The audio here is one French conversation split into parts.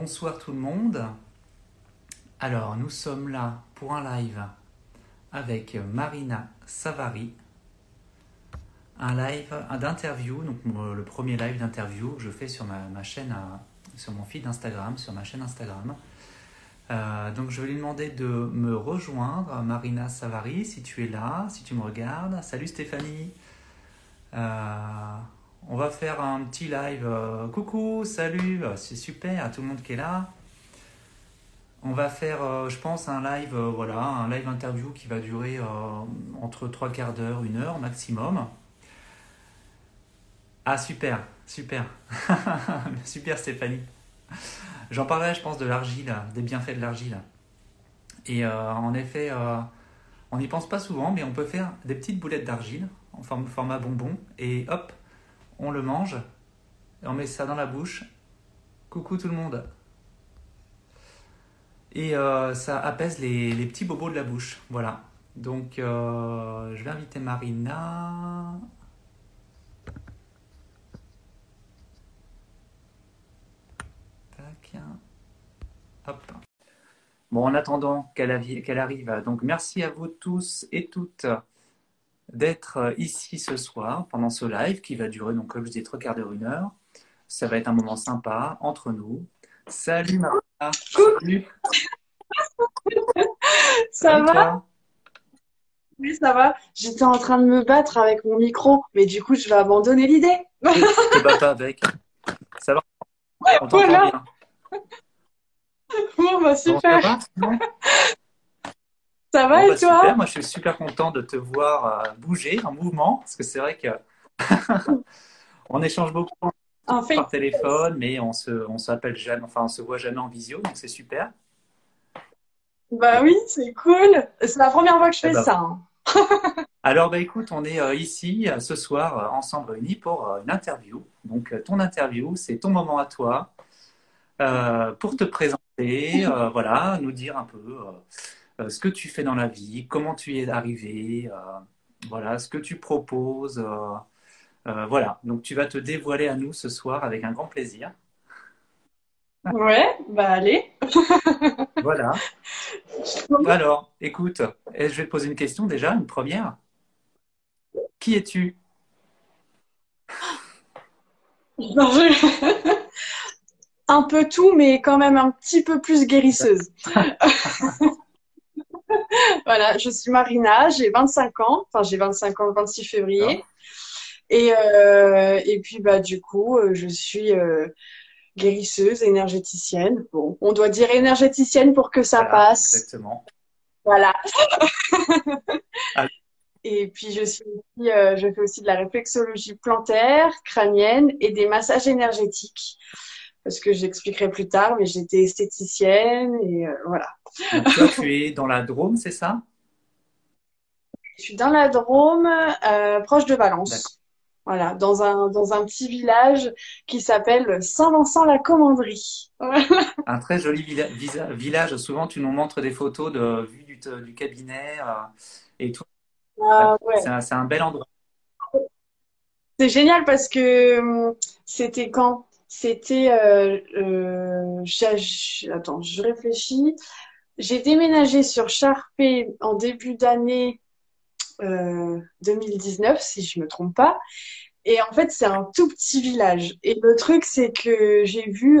bonsoir tout le monde. Alors, nous sommes là pour un live avec Marina Savary. Un live d'interview, donc le premier live d'interview que je fais sur ma, chaîne, sur mon feed Instagram, sur ma chaîne Instagram. Euh, donc je vais lui demander de me rejoindre, Marina Savary, si tu es là, si tu me regardes. Salut Stéphanie. Euh, on va faire un petit live. Euh, coucou, salut, c'est super, tout le monde qui est là. On va faire, je pense, un live, voilà, un live interview qui va durer entre trois quarts d'heure, une heure maximum. Ah super, super, super Stéphanie. J'en parlerai, je pense, de l'argile, des bienfaits de l'argile. Et euh, en effet, euh, on n'y pense pas souvent, mais on peut faire des petites boulettes d'argile en format bonbon, et hop, on le mange, et on met ça dans la bouche. Coucou tout le monde. Et euh, ça apaise les, les, petits bobos de la bouche. Voilà. Donc, je vais inviter Marina. Bon, en attendant qu'elle arrive, donc merci à vous tous et toutes d'être ici ce soir pendant ce live qui va durer, donc comme je dis, trois quarts d'heure, une heure. Ça va être un moment sympa entre nous. Salut Maria. Salut. Ça va Oui, ça va. J'étais en train de me battre avec mon micro, mais du coup, je vais abandonner l'idée. Je te bats pas avec. Ça va? On voilà. bien. Bon, bah super. Ça va, et bah, toi super. Moi, je suis super content de te voir euh, bouger en mouvement parce que c'est vrai que on échange beaucoup par téléphone, mais on se, on s'appelle jamais, enfin, on se voit jamais en visio, donc c'est super. Bah oui, c'est cool. C'est la première fois que je fais eh ben, ça. Hein. Alors, bah écoute, on est euh, ici euh, ce soir ensemble réunis pour une interview. Donc, ton interview, c'est ton moment à toi pour te présenter voilà, nous dire un peu euh, euh, ce que tu fais dans la vie, comment tu y es arrivé, voilà, ce que tu proposes. voilà, donc tu vas te dévoiler à nous ce soir avec un grand plaisir. Ouais, bah allez. voilà. Alors, écoute, je vais te poser une question déjà, une première. Qui es-tu? Un peu tout, mais quand même un petit peu plus guérisseuse. voilà, je suis Marina, j'ai 25 ans, enfin j'ai 25 ans le 26 février. Et, euh, et puis bah du coup, euh, je suis euh, guérisseuse, énergéticienne. Bon, on doit dire énergéticienne pour que ça passe. Exactement. Voilà. Et puis je suis aussi, je fais aussi de la réflexologie plantaire, crânienne et des massages énergétiques parce que j'expliquerai plus tard, mais j'étais esthéticienne et euh, voilà. Donc toi, tu es dans la Drôme, c'est ça? Je suis dans la Drôme, euh, proche de Valence. Voilà, dans un, dans un petit village qui s'appelle Saint-Vincent-la-Commanderie. Un très joli village. Souvent, tu nous montres des photos de vue du, du cabinet euh, et tout. Ah, ouais. C'est un, un bel endroit. C'est génial parce que hum, c'était quand? C'était, euh, euh, attends, je réfléchis. J'ai déménagé sur Charpé en début d'année 2019, euh, si je me trompe pas. Et en fait, c'est un tout petit village. Et le truc, c'est que j'ai vu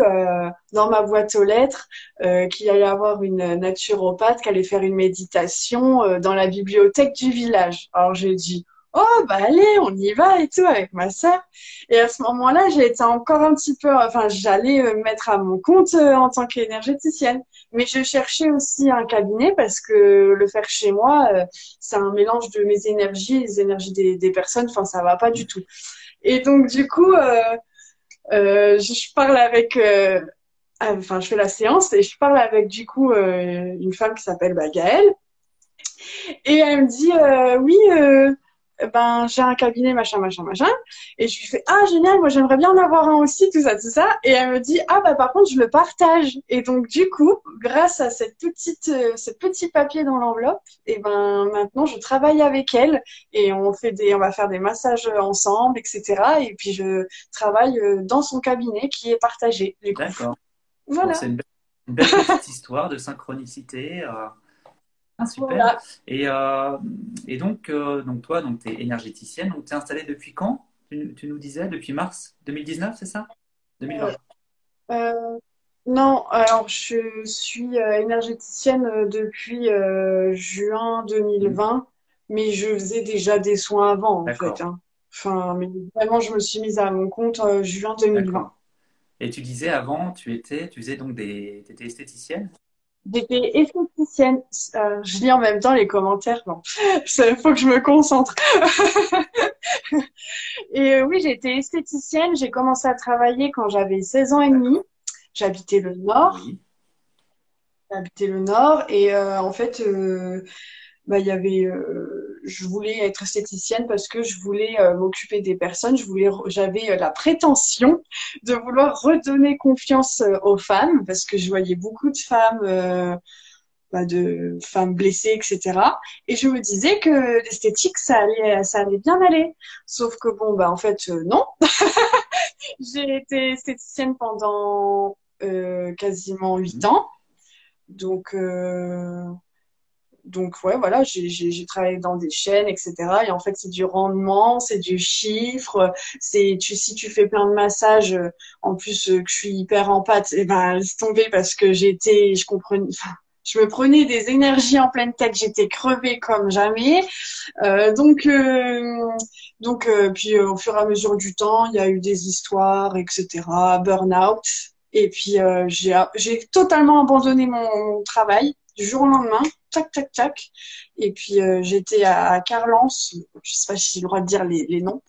dans ma boîte aux lettres qu'il allait avoir une naturopathe qui allait faire une méditation dans la bibliothèque du village. Alors j'ai dit, oh bah allez, on y va et tout avec ma sœur. Et à ce moment-là, été encore un petit peu, enfin j'allais me mettre à mon compte euh, en tant qu'énergéticienne. Mais je cherchais aussi un cabinet parce que le faire chez moi, euh, c'est un mélange de mes énergies, les énergies des, personnes. Enfin ça va pas du tout. Et donc du coup, euh, je parle avec enfin, je fais la séance et je parle avec du coup une femme qui s'appelle bah, Gaëlle. Et elle me dit oui, ben j'ai un cabinet machin machin machin et je lui fais ah génial moi j'aimerais bien en avoir un aussi tout ça tout ça et elle me dit ah bah par contre je le partage et donc du coup grâce à cette petite euh, ce petit papier dans l'enveloppe et ben maintenant je travaille avec elle et on fait des on va faire des massages ensemble etc et puis je travaille euh, dans son cabinet qui est partagé d'accord Voilà. C'est une, belle- une belle petite histoire de synchronicité. euh. Ah, super. Voilà. Et, euh, et donc, euh, donc toi, donc, tu es énergéticienne. Donc, tu es installée depuis quand? Tu, tu nous disais depuis mars 2019, c'est ça? 2020. Euh, non, alors je suis euh, énergéticienne euh, depuis euh, juin Mhm. 2020, mais je faisais déjà des soins avant en fait, hein. Enfin, mais vraiment, je me suis mise à mon compte euh, juin 2020. d'accord. Et tu disais avant, tu étais, tu faisais donc des, t'étais esthéticienne? J'étais esthéticienne. Euh, je lis en même temps les commentaires. Il faut que je me concentre. Et euh, oui, été esthéticienne. J'ai commencé à travailler quand j'avais 16 ans et demi. J'habitais le Nord. Oui, J'habitais le Nord. Et euh, en fait, bah, il y avait, euh, je voulais être esthéticienne parce que je voulais euh, m'occuper des personnes. Je voulais, j'avais euh, la prétention de vouloir redonner confiance euh, aux femmes parce que je voyais beaucoup de femmes. bah, de femmes blessées, etc. Et je me disais que l'esthétique, ça allait, ça allait bien aller. Sauf que bon, bah en fait, non. J'ai été esthéticienne pendant euh, quasiment huit ans. Donc, euh, donc ouais, voilà, j'ai travaillé dans des chaînes, etc. Et en fait, c'est du rendement, c'est du chiffre. C'est tu si tu fais plein de massages, euh, en plus euh, que je suis hyper en pâte, et ben laisse tomber parce que j'étais, je comprenais. enfin, je me prenais des énergies en pleine tête, j'étais crevée comme jamais. Euh, donc, euh, donc euh, puis euh, au fur et à mesure du temps, il y a eu des histoires, etc. Burn-out. Et puis j'ai j'ai totalement abandonné mon travail du jour au lendemain, tac tac tac. Et puis euh, j'étais à, Carlance, je sais pas si j'ai le droit de dire les, les noms,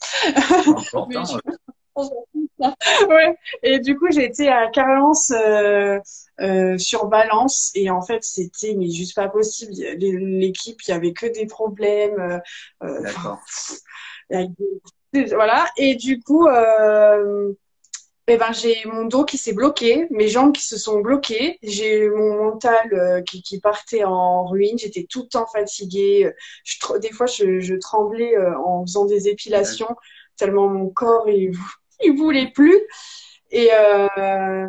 hein. Ouais. Et du coup j'ai été à Carlance euh, euh, sur Balance et en fait c'était mais juste pas possible. L'équipe, il y avait que des problèmes. euh, euh, enfin, d'accord. voilà. Et du coup, eh ben, j'ai mon dos qui s'est bloqué, mes jambes qui se sont bloquées, j'ai mon mental euh, qui, qui partait en ruine, j'étais tout le temps fatiguée. Je, tr- des fois, je, je tremblais euh, en faisant des épilations, tellement mon corps, il, il voulait plus. Et, euh,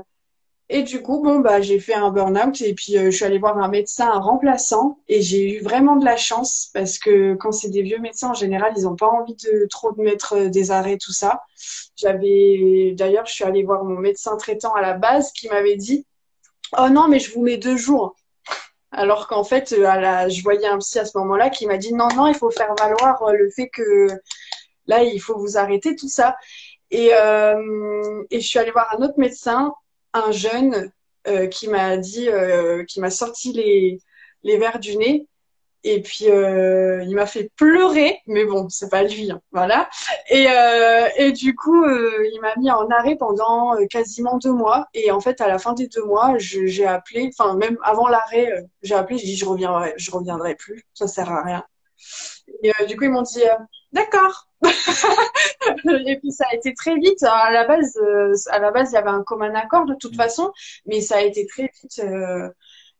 et du coup, bon, bah, j'ai fait un burn-out et puis euh, je suis allée voir un médecin, un remplaçant, et j'ai eu vraiment de la chance parce que quand c'est des vieux médecins, en général, ils n'ont pas envie de trop de mettre euh, des arrêts, tout ça. J'avais, d'ailleurs, je suis allée voir mon médecin traitant à la base qui m'avait dit, Oh non, mais je vous mets deux jours. Alors qu'en fait, euh, je voyais un psy à ce moment-là qui m'a dit, non, non, il faut faire valoir le fait que là, il faut vous arrêter tout ça. Et je suis allée voir un autre médecin, un jeune, euh, qui m'a dit, euh, qui m'a sorti les, les verres du nez. Et puis, euh, il m'a fait pleurer, mais bon, c'est pas lui, hein, voilà. Et, euh, et du coup, euh, il m'a mis en arrêt pendant quasiment deux mois. Et en fait, à la fin des deux mois, j'ai appelé, enfin, même avant l'arrêt, j'ai appelé, j'ai dit, je reviendrai, je reviendrai plus, ça sert à rien. Et du coup, ils m'ont dit, d'accord. Et puis ça a été très vite. À la base, euh, à la base, il y avait un commun accord de toute Mhm. façon, mais ça a été très vite. euh,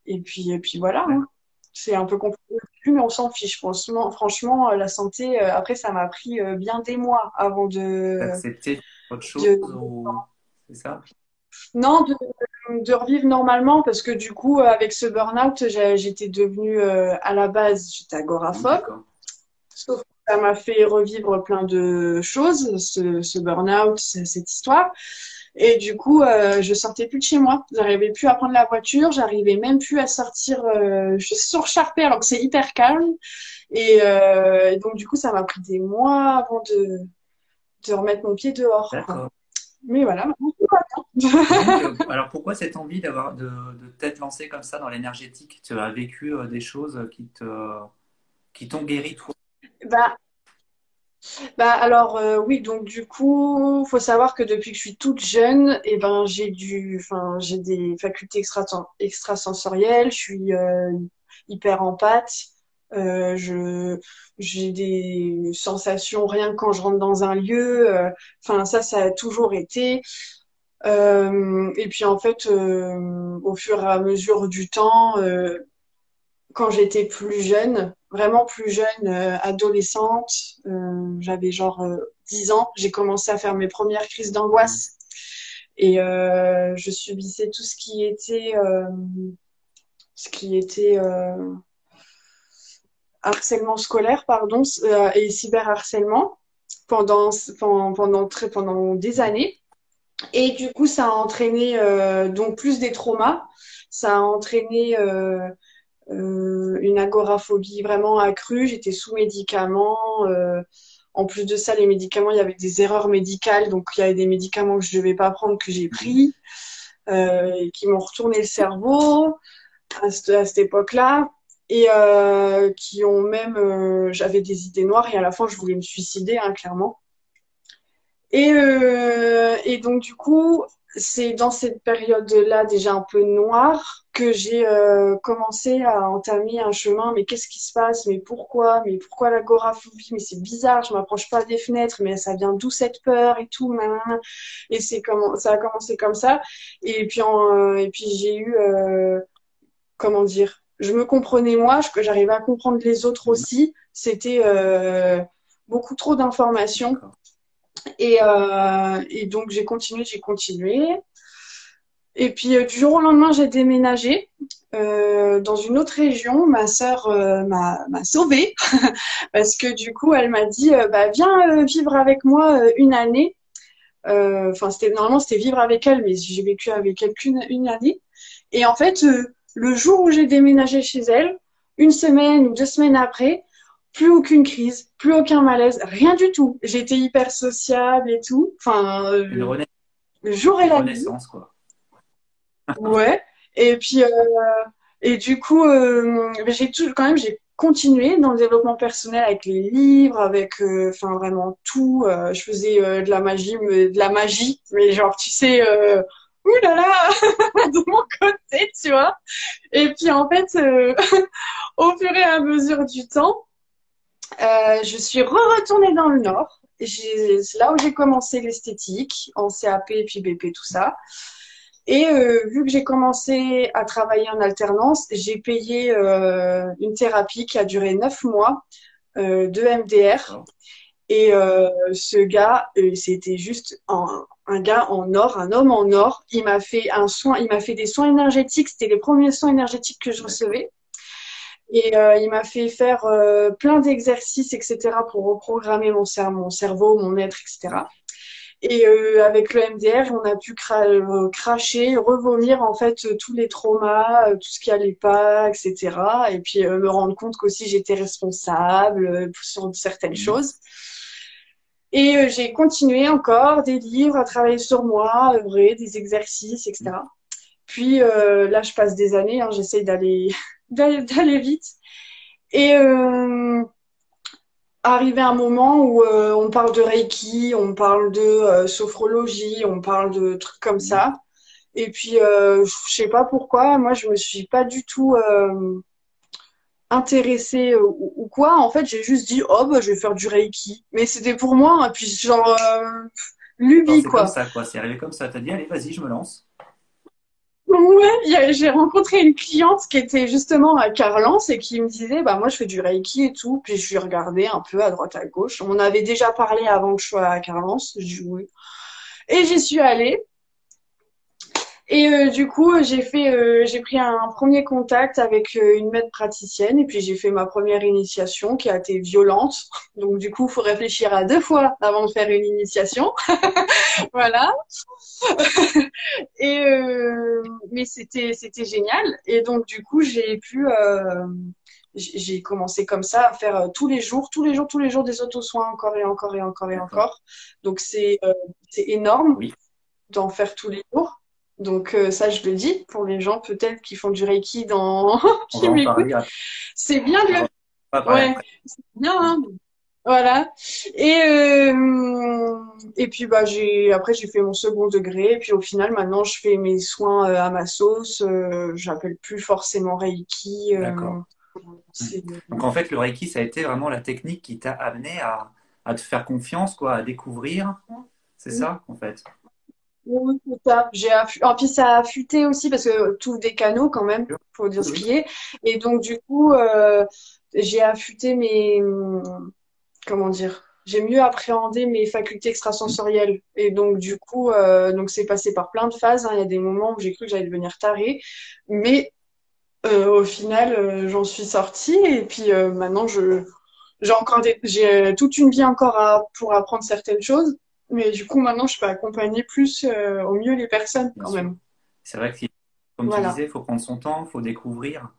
et puis, et puis voilà. hein. C'est un peu compliqué, mais on s'en fiche. Franchement, franchement, euh, la santé. après, ça m'a pris bien des mois avant de, D'accepter autre chose de ou c'est ça? non de, de revivre normalement parce que du coup, avec ce burn-out, j'étais devenue euh, à la base, j'étais agoraphobe. Sauf ça m'a fait revivre plein de choses, ce, ce burn-out, ce- cette histoire. Et du coup, euh, je sortais plus de chez moi. J'arrivais plus à prendre la voiture. J'arrivais même plus à sortir. Euh, je suis surcharpée alors que c'est hyper calme. Et, euh, et donc, du coup, ça m'a pris des mois avant de, de remettre mon pied dehors. D'accord. Mais voilà, donc, euh, alors pourquoi cette envie d'avoir de, de t'être lancé comme ça dans l'énergétique? Tu as vécu euh, des choses qui te qui t'ont guéri toi? Bah, Bah alors euh, oui donc du coup faut savoir que depuis que je suis toute jeune et ben j'ai du enfin j'ai des facultés extra extrasensorielles je suis euh, hyper empathe euh, je j'ai des sensations rien que quand je rentre dans un lieu euh, enfin ça ça a toujours été. Euh, et puis en fait au fur et à mesure du temps quand j'étais plus jeune, vraiment plus jeune, euh, adolescente, euh, j'avais genre euh, 10 ans, j'ai commencé à faire mes premières crises d'angoisse. Et je subissais tout ce qui était, ce qui était harcèlement scolaire, pardon, et cyberharcèlement pendant, pendant, très, pendant des années. Et du coup, ça a entraîné donc plus des traumas. Ça a entraîné euh, une agoraphobie vraiment accrue. J'étais sous médicaments. Euh, en plus de ça, les médicaments, il y avait des erreurs médicales. Donc, il y avait des médicaments que je ne devais pas prendre que j'ai pris euh, qui m'ont retourné le cerveau à, cette, époque-là. Et qui ont même... J'avais des idées noires et à la fin, je voulais me suicider, hein, clairement. Et donc, du coup, c'est dans cette période-là déjà un peu noire que j'ai euh, commencé à entamer un chemin. Mais qu'est-ce qui se passe? Mais pourquoi? Mais pourquoi l'agoraphobie? Mais c'est bizarre, je m'approche pas des fenêtres, mais ça vient d'où cette peur et tout. Et c'est comment ça a commencé comme ça. Et puis en, et puis j'ai eu euh, comment dire? Je me comprenais moi, que j'arrivais à comprendre les autres aussi. C'était euh, beaucoup trop d'informations. Et, euh, et donc j'ai continué, j'ai continué. Et puis euh, du jour au lendemain, j'ai déménagé euh, dans une autre région. Ma sœur euh, m'a sauvée parce que du coup, elle m'a dit bah, viens vivre avec moi une année. Enfin, c'était normalement c'était vivre avec elle, mais j'ai vécu avec elle qu'une une année. Et en fait, le jour où j'ai déménagé chez elle, une semaine ou deux semaines après, plus aucune crise, plus aucun malaise, rien du tout. J'étais hyper sociable et tout. Enfin, euh, le jour et la nuit. quoi. ouais. Et puis, euh, et du coup, euh, j'ai tout, quand même, j'ai continué dans le développement personnel avec les livres, avec, euh, enfin, vraiment tout. Euh, je faisais euh, de la magie, de la magie, mais genre, tu sais, ouh là là, de mon côté, tu vois. Et puis, en fait, au fur et à mesure du temps, euh, je suis re-retournée dans le Nord. C'est là où j'ai commencé l'esthétique, en CAP et puis BP, tout ça. Et euh, vu que j'ai commencé à travailler en alternance, j'ai payé euh, une thérapie qui a duré neuf mois euh, de MDR. Et euh, ce gars, euh, c'était juste un, un, gars en or, un homme en or. Il m'a fait un soin, il m'a fait des soins énergétiques. C'était les premiers soins énergétiques que je recevais. Et euh, il m'a fait faire euh, plein d'exercices, etc., pour reprogrammer mon, cerveau, mon cerveau, mon être, etc. Et euh, avec le MDR, on a pu cracher, revomir en fait tous les traumas, tout ce qui allait pas, etc. Et puis me rendre compte qu'aussi j'étais responsable sur certaines mmh. choses. Et j'ai continué encore des livres à travailler sur moi, œuvrer, des exercices, etc. Puis là, je passe des années, hein, j'essaye d'aller d'aller vite. Et euh, arrivé un moment où euh, on parle de Reiki, on parle de euh, sophrologie, on parle de trucs comme ça. Et puis, euh, je sais pas pourquoi, moi, je me suis pas du tout intéressée ou, quoi. En fait, j'ai juste dit, oh, bah, je vais faire du Reiki. Mais c'était pour moi, et puis genre, lubie, quoi. C'est comme ça, quoi. C'est arrivé comme ça. T'as dit, allez, vas-y, je me lance. Ouais, j'ai rencontré une cliente qui était justement à Carlance et qui me disait, bah moi je fais du Reiki et tout. Puis je lui regardais un peu à droite à gauche. On avait déjà parlé avant que je sois à Carlance. Je Et j'y suis allée. Et euh, du coup, j'ai fait, euh, j'ai pris un premier contact avec euh, une maître praticienne et puis j'ai fait ma première initiation qui a été violente. Donc du coup, faut réfléchir à deux fois avant de faire une initiation. voilà. et mais c'était c'était génial. Et donc du coup, j'ai pu j'ai commencé comme ça à faire tous les jours, tous les jours, tous les jours des auto-soins encore et encore et encore et encore. Donc c'est c'est énorme oui. d'en faire tous les jours. Donc euh, ça, je le dis pour les gens peut-être qui font du reiki dans qui m'écoutent. C'est bien de le. Ouais, c'est bien. Hein voilà. Et euh... et puis bah j'ai après j'ai fait mon second degré et puis au final maintenant je fais mes soins euh, à ma sauce. J'appelle plus forcément reiki. D'accord. Donc en fait le reiki ça a été vraiment la technique qui t'a amené à, à te faire confiance quoi, à découvrir. C'est ça en fait. Oui, c'est ça. J'ai En puis ça a affûté aussi parce que tout des canaux quand même, faut dire ce qui est. Et donc du coup, euh, j'ai affûté mes comment dire, j'ai mieux appréhendé mes facultés extrasensorielles. Et donc, du coup, euh, donc c'est passé par plein de phases. hein. Il y a des moments où j'ai cru que j'allais devenir tarée, mais euh, au final, j'en suis sortie. Et puis maintenant, je j'ai encore des, j'ai toute une vie encore à, pour apprendre certaines choses. Mais du coup, maintenant, je peux accompagner plus euh, au mieux les personnes quand même. C'est vrai que, comme tu disais, il faut prendre son temps, il faut découvrir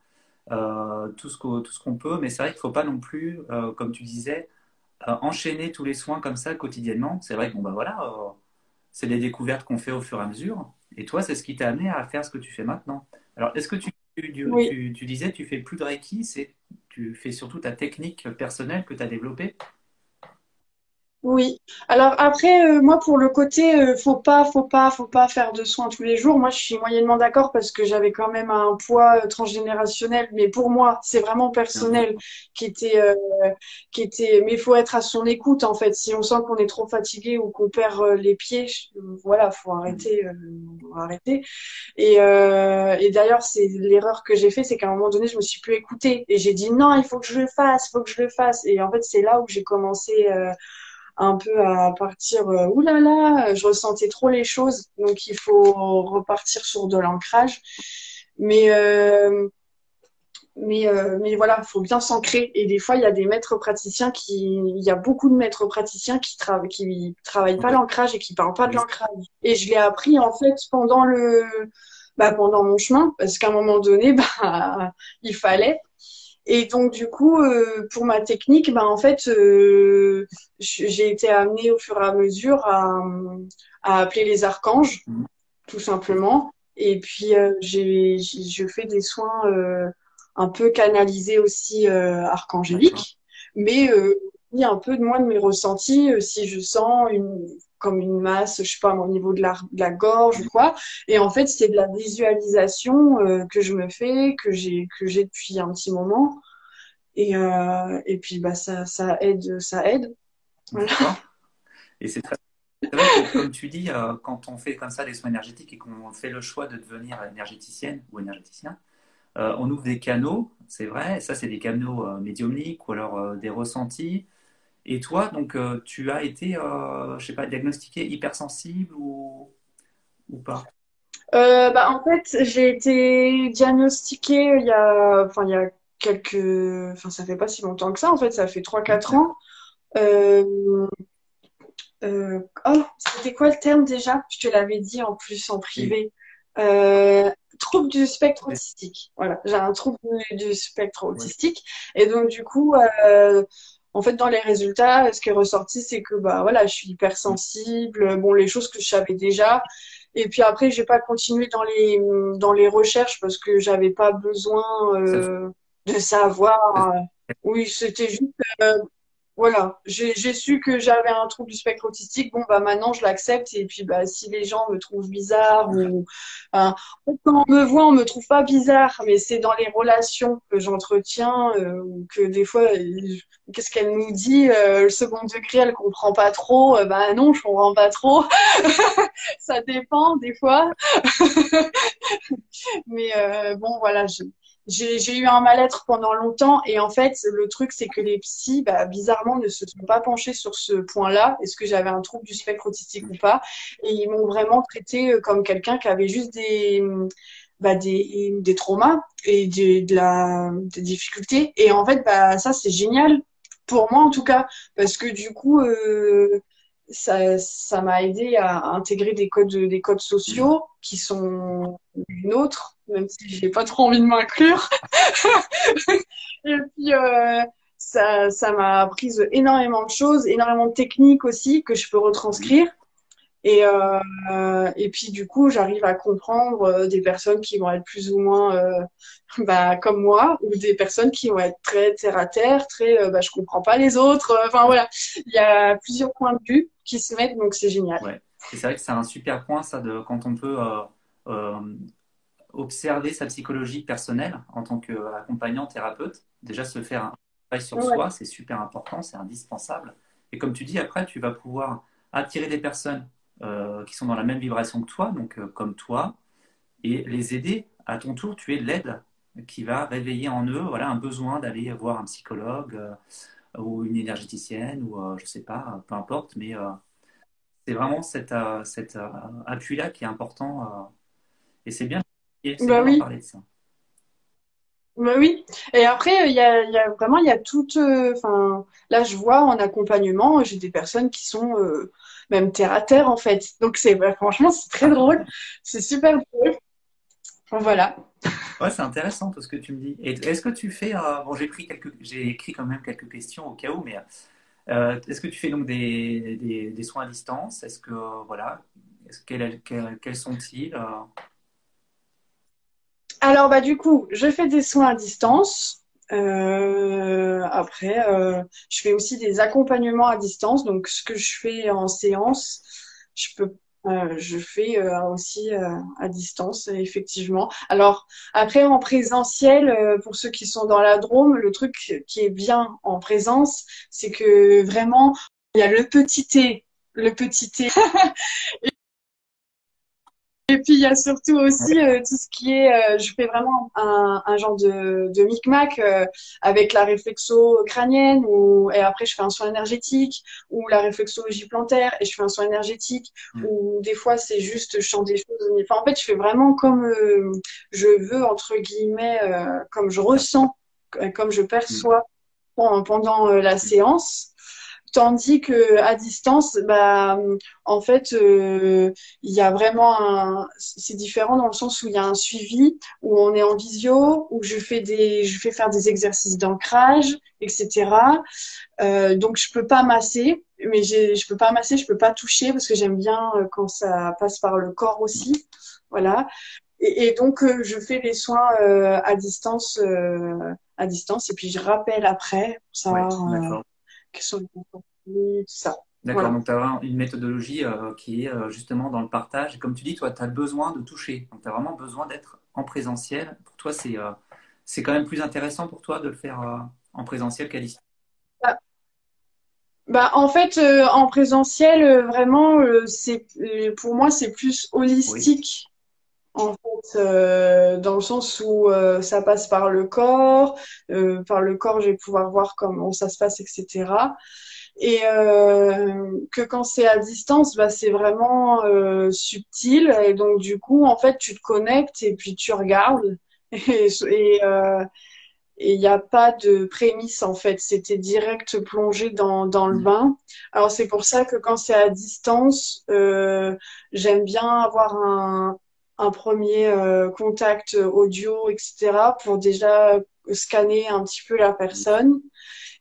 euh, tout ce qu'on, peut, mais c'est vrai qu'il ne faut pas non plus, euh, comme tu disais, enchaîner tous les soins comme ça quotidiennement. C'est vrai que bon, bah voilà, c'est des découvertes qu'on fait au fur et à mesure. Et toi, c'est ce qui t'a amené à faire ce que tu fais maintenant. Alors, est-ce que tu, tu, Oui. tu, tu disais, tu fais plus de Reiki, tu fais surtout ta technique personnelle que tu as développée? Oui. Alors après, euh, moi pour le côté, euh, faut pas, faut pas, faut pas faire de soins tous les jours. Moi, je suis moyennement d'accord parce que j'avais quand même un poids euh, transgénérationnel. Mais pour moi, c'est vraiment personnel qui était, euh, qui était. Mais il faut être à son écoute en fait. Si on sent qu'on est trop fatigué ou qu'on perd les pieds, voilà, faut Mm. arrêter, euh, faut arrêter. Et, euh, et d'ailleurs, c'est l'erreur que j'ai fait, c'est qu'à un moment donné, je me suis plus écoutée et j'ai dit non, il faut que je le fasse, il faut que je le fasse. Et en fait, c'est là où j'ai commencé. Un peu à partir, ouh là là, je ressentais trop les choses, donc il faut repartir sur de l'ancrage. Mais, euh, mais, euh, mais voilà, il faut bien s'ancrer. Et des fois, il y a des maîtres praticiens qui, il y a beaucoup de maîtres praticiens qui, tra qui travaillent pas Ouais. l'ancrage et qui parlent pas de l'ancrage. Et je l'ai appris en fait pendant le, bah, pendant mon chemin, parce qu'à un moment donné, bah, il fallait. Et donc, du coup, euh, pour ma technique, ben, en fait, euh, j'ai été amenée au fur et à mesure à, à appeler les archanges, Mm. tout simplement. Et puis, euh, j'ai, je fais des soins euh, un peu canalisés aussi euh, archangéliques, mais euh, un peu de moins de mes ressentis, euh, si je sens une, comme une masse, je sais pas, au niveau de la, gorge ou quoi. Et en fait, c'est de la visualisation euh, que je me fais, que j'ai que j'ai depuis un petit moment. Et, euh, et puis bah ça, ça aide, ça aide. Voilà. Et c'est très vrai que, comme tu dis, euh, quand on fait comme ça des soins énergétiques et qu'on fait le choix de devenir énergéticienne ou énergéticien, on ouvre des canaux, c'est vrai, ça c'est des canaux médiumniques ou alors des ressentis. Et toi, donc, euh, tu as été, euh, je sais pas, diagnostiqué hypersensible ou, ou pas? Euh, bah en fait, j'ai été diagnostiquée il y a, enfin il y a quelques, enfin ça fait pas si longtemps que ça. En fait, ça fait trois quatre D'accord. ans. Oh, c'était quoi le terme déjà? Je te l'avais dit en plus en privé. Trouble du spectre autistique. Voilà, j'ai un trouble du, du spectre ouais, autistique. Et donc, du coup, euh, en fait, dans les résultats, ce qui est ressorti, c'est que bah voilà, je suis hypersensible. Bon, les choses que je savais déjà. Et puis après, j'ai pas continué dans les dans les recherches parce que j'avais pas besoin euh, de savoir. Oui, c'était juste euh, voilà, j'ai su que j'avais un trouble du spectre autistique. Bon, bah maintenant, je l'accepte. Et puis, bah, si les gens me trouvent bizarre ou enfin, quand on me voit, on me trouve pas bizarre, mais c'est dans les relations que j'entretiens euh, ou que des fois, euh, qu'est-ce qu'elle nous dit, euh, le second degré, elle comprend pas trop. Euh, bah non, je comprends pas trop. Ça dépend des fois. Mais euh, bon, voilà, j'ai eu un mal-être pendant longtemps et en fait, le truc, c'est que les psys, bah, bizarrement, ne se sont pas penchés sur ce point-là. Est-ce que j'avais un trouble du spectre autistique ou pas? Et ils m'ont vraiment traité euh, comme quelqu'un qui avait juste des, bah, des, des traumas et des, de la, des difficultés. Et en fait, bah, ça, c'est génial pour moi en tout cas, parce que du coup, euh, ça, ça m'a aidé à intégrer des codes, des codes sociaux qui sont nôtres, même si j'ai pas trop envie de m'inclure. Et puis, euh, ça, ça m'a appris énormément de choses, énormément de techniques aussi que je peux retranscrire. Et, euh, et puis, du coup, j'arrive à comprendre euh, des personnes qui vont être plus ou moins bah, comme moi, ou des personnes qui vont être très terre à terre, très bah, je comprends pas les autres. Enfin, voilà, il y a plusieurs points de vue qui se mettent, donc c'est génial. ouais. C'est vrai que c'est un super point, ça, de quand on peut observer sa psychologie personnelle en tant qu'accompagnant thérapeute. Déjà, se faire un travail sur Ouais. soi, c'est super important, c'est indispensable. Et comme tu dis, après, tu vas pouvoir attirer des personnes euh, qui sont dans la même vibration que toi, donc euh, comme toi, et les aider. À ton tour, tu es l'aide qui va réveiller en eux voilà, un besoin d'aller voir un psychologue, euh, ou une énergéticienne, ou je sais pas, peu importe, mais c'est vraiment cet, cet appui-là qui est important. et c'est bien, bah oui. parler de ça. Bah oui. Et après, il y a, y a, vraiment, il y a toute. Enfin, là, je vois en accompagnement, j'ai des personnes qui sont même terre à terre en fait. Donc c'est bah, franchement c'est très drôle, c'est super drôle. Voilà. Ouais, c'est intéressant tout ce que tu me dis. Est-ce que tu fais euh, bon j'ai pris quelques j'ai écrit quand même quelques questions au cas où mais euh, est-ce que tu fais donc des, des, des soins à distance? Est-ce que voilà est-ce quels, quels, sont-ils euh? Alors bah du coup, je fais des soins à distance. Euh, après, euh, je fais aussi des accompagnements à distance. Donc, ce que je fais en séance, je peux, euh, je fais aussi à distance, effectivement. Alors, après, en présentiel, pour ceux qui sont dans la Drôme, le truc qui est bien en présence, c'est que vraiment, il y a le petit thé, le petit thé. Et puis il y a surtout aussi euh, tout ce qui est, euh, je fais vraiment un, un genre de, de micmac euh, avec la réflexo crânienne ou et après je fais un soin énergétique ou la réflexologie plantaire et je fais un soin énergétique mm. ou des fois c'est juste je chante des choses. Enfin en fait je fais vraiment comme je veux entre guillemets, comme je ressens, comme je perçois mm. pendant la séance. Tandis que à distance, bah, en fait, euh, il y a vraiment un, c'est différent dans le sens où il y a un suivi, où on est en visio, où je fais des, je fais faire des exercices d'ancrage, etc. Euh, donc je peux pas masser, mais je peux pas masser, je peux pas toucher parce que j'aime bien euh, quand ça passe par le corps aussi, voilà. Et, donc je fais les soins à distance, à distance, et puis je rappelle après pour savoir sont tout ça. D'accord, donc tu as une méthodologie euh, qui est euh, justement dans le partage. Et comme tu dis, toi, tu as besoin de toucher. Donc tu as vraiment besoin d'être en présentiel. Pour toi, c'est euh, c'est quand même plus intéressant pour toi de le faire en présentiel qu'à distance? Bah, bah, en fait, en présentiel, vraiment, c'est pour moi, c'est plus holistique. En fait, dans le sens où ça passe par le corps, par le corps, je vais pouvoir voir comment ça se passe, etc et euh, que quand c'est à distance, bah, c'est vraiment euh, subtil et donc du coup en fait tu te connectes et puis tu regardes et et euh, il n'y a pas de prémisse en fait, c'était direct plongé dans, dans le mm. bain. Alors c'est pour ça que quand c'est à distance, euh, j'aime bien avoir un, un premier euh, contact audio, etc. pour déjà scanner un petit peu la personne.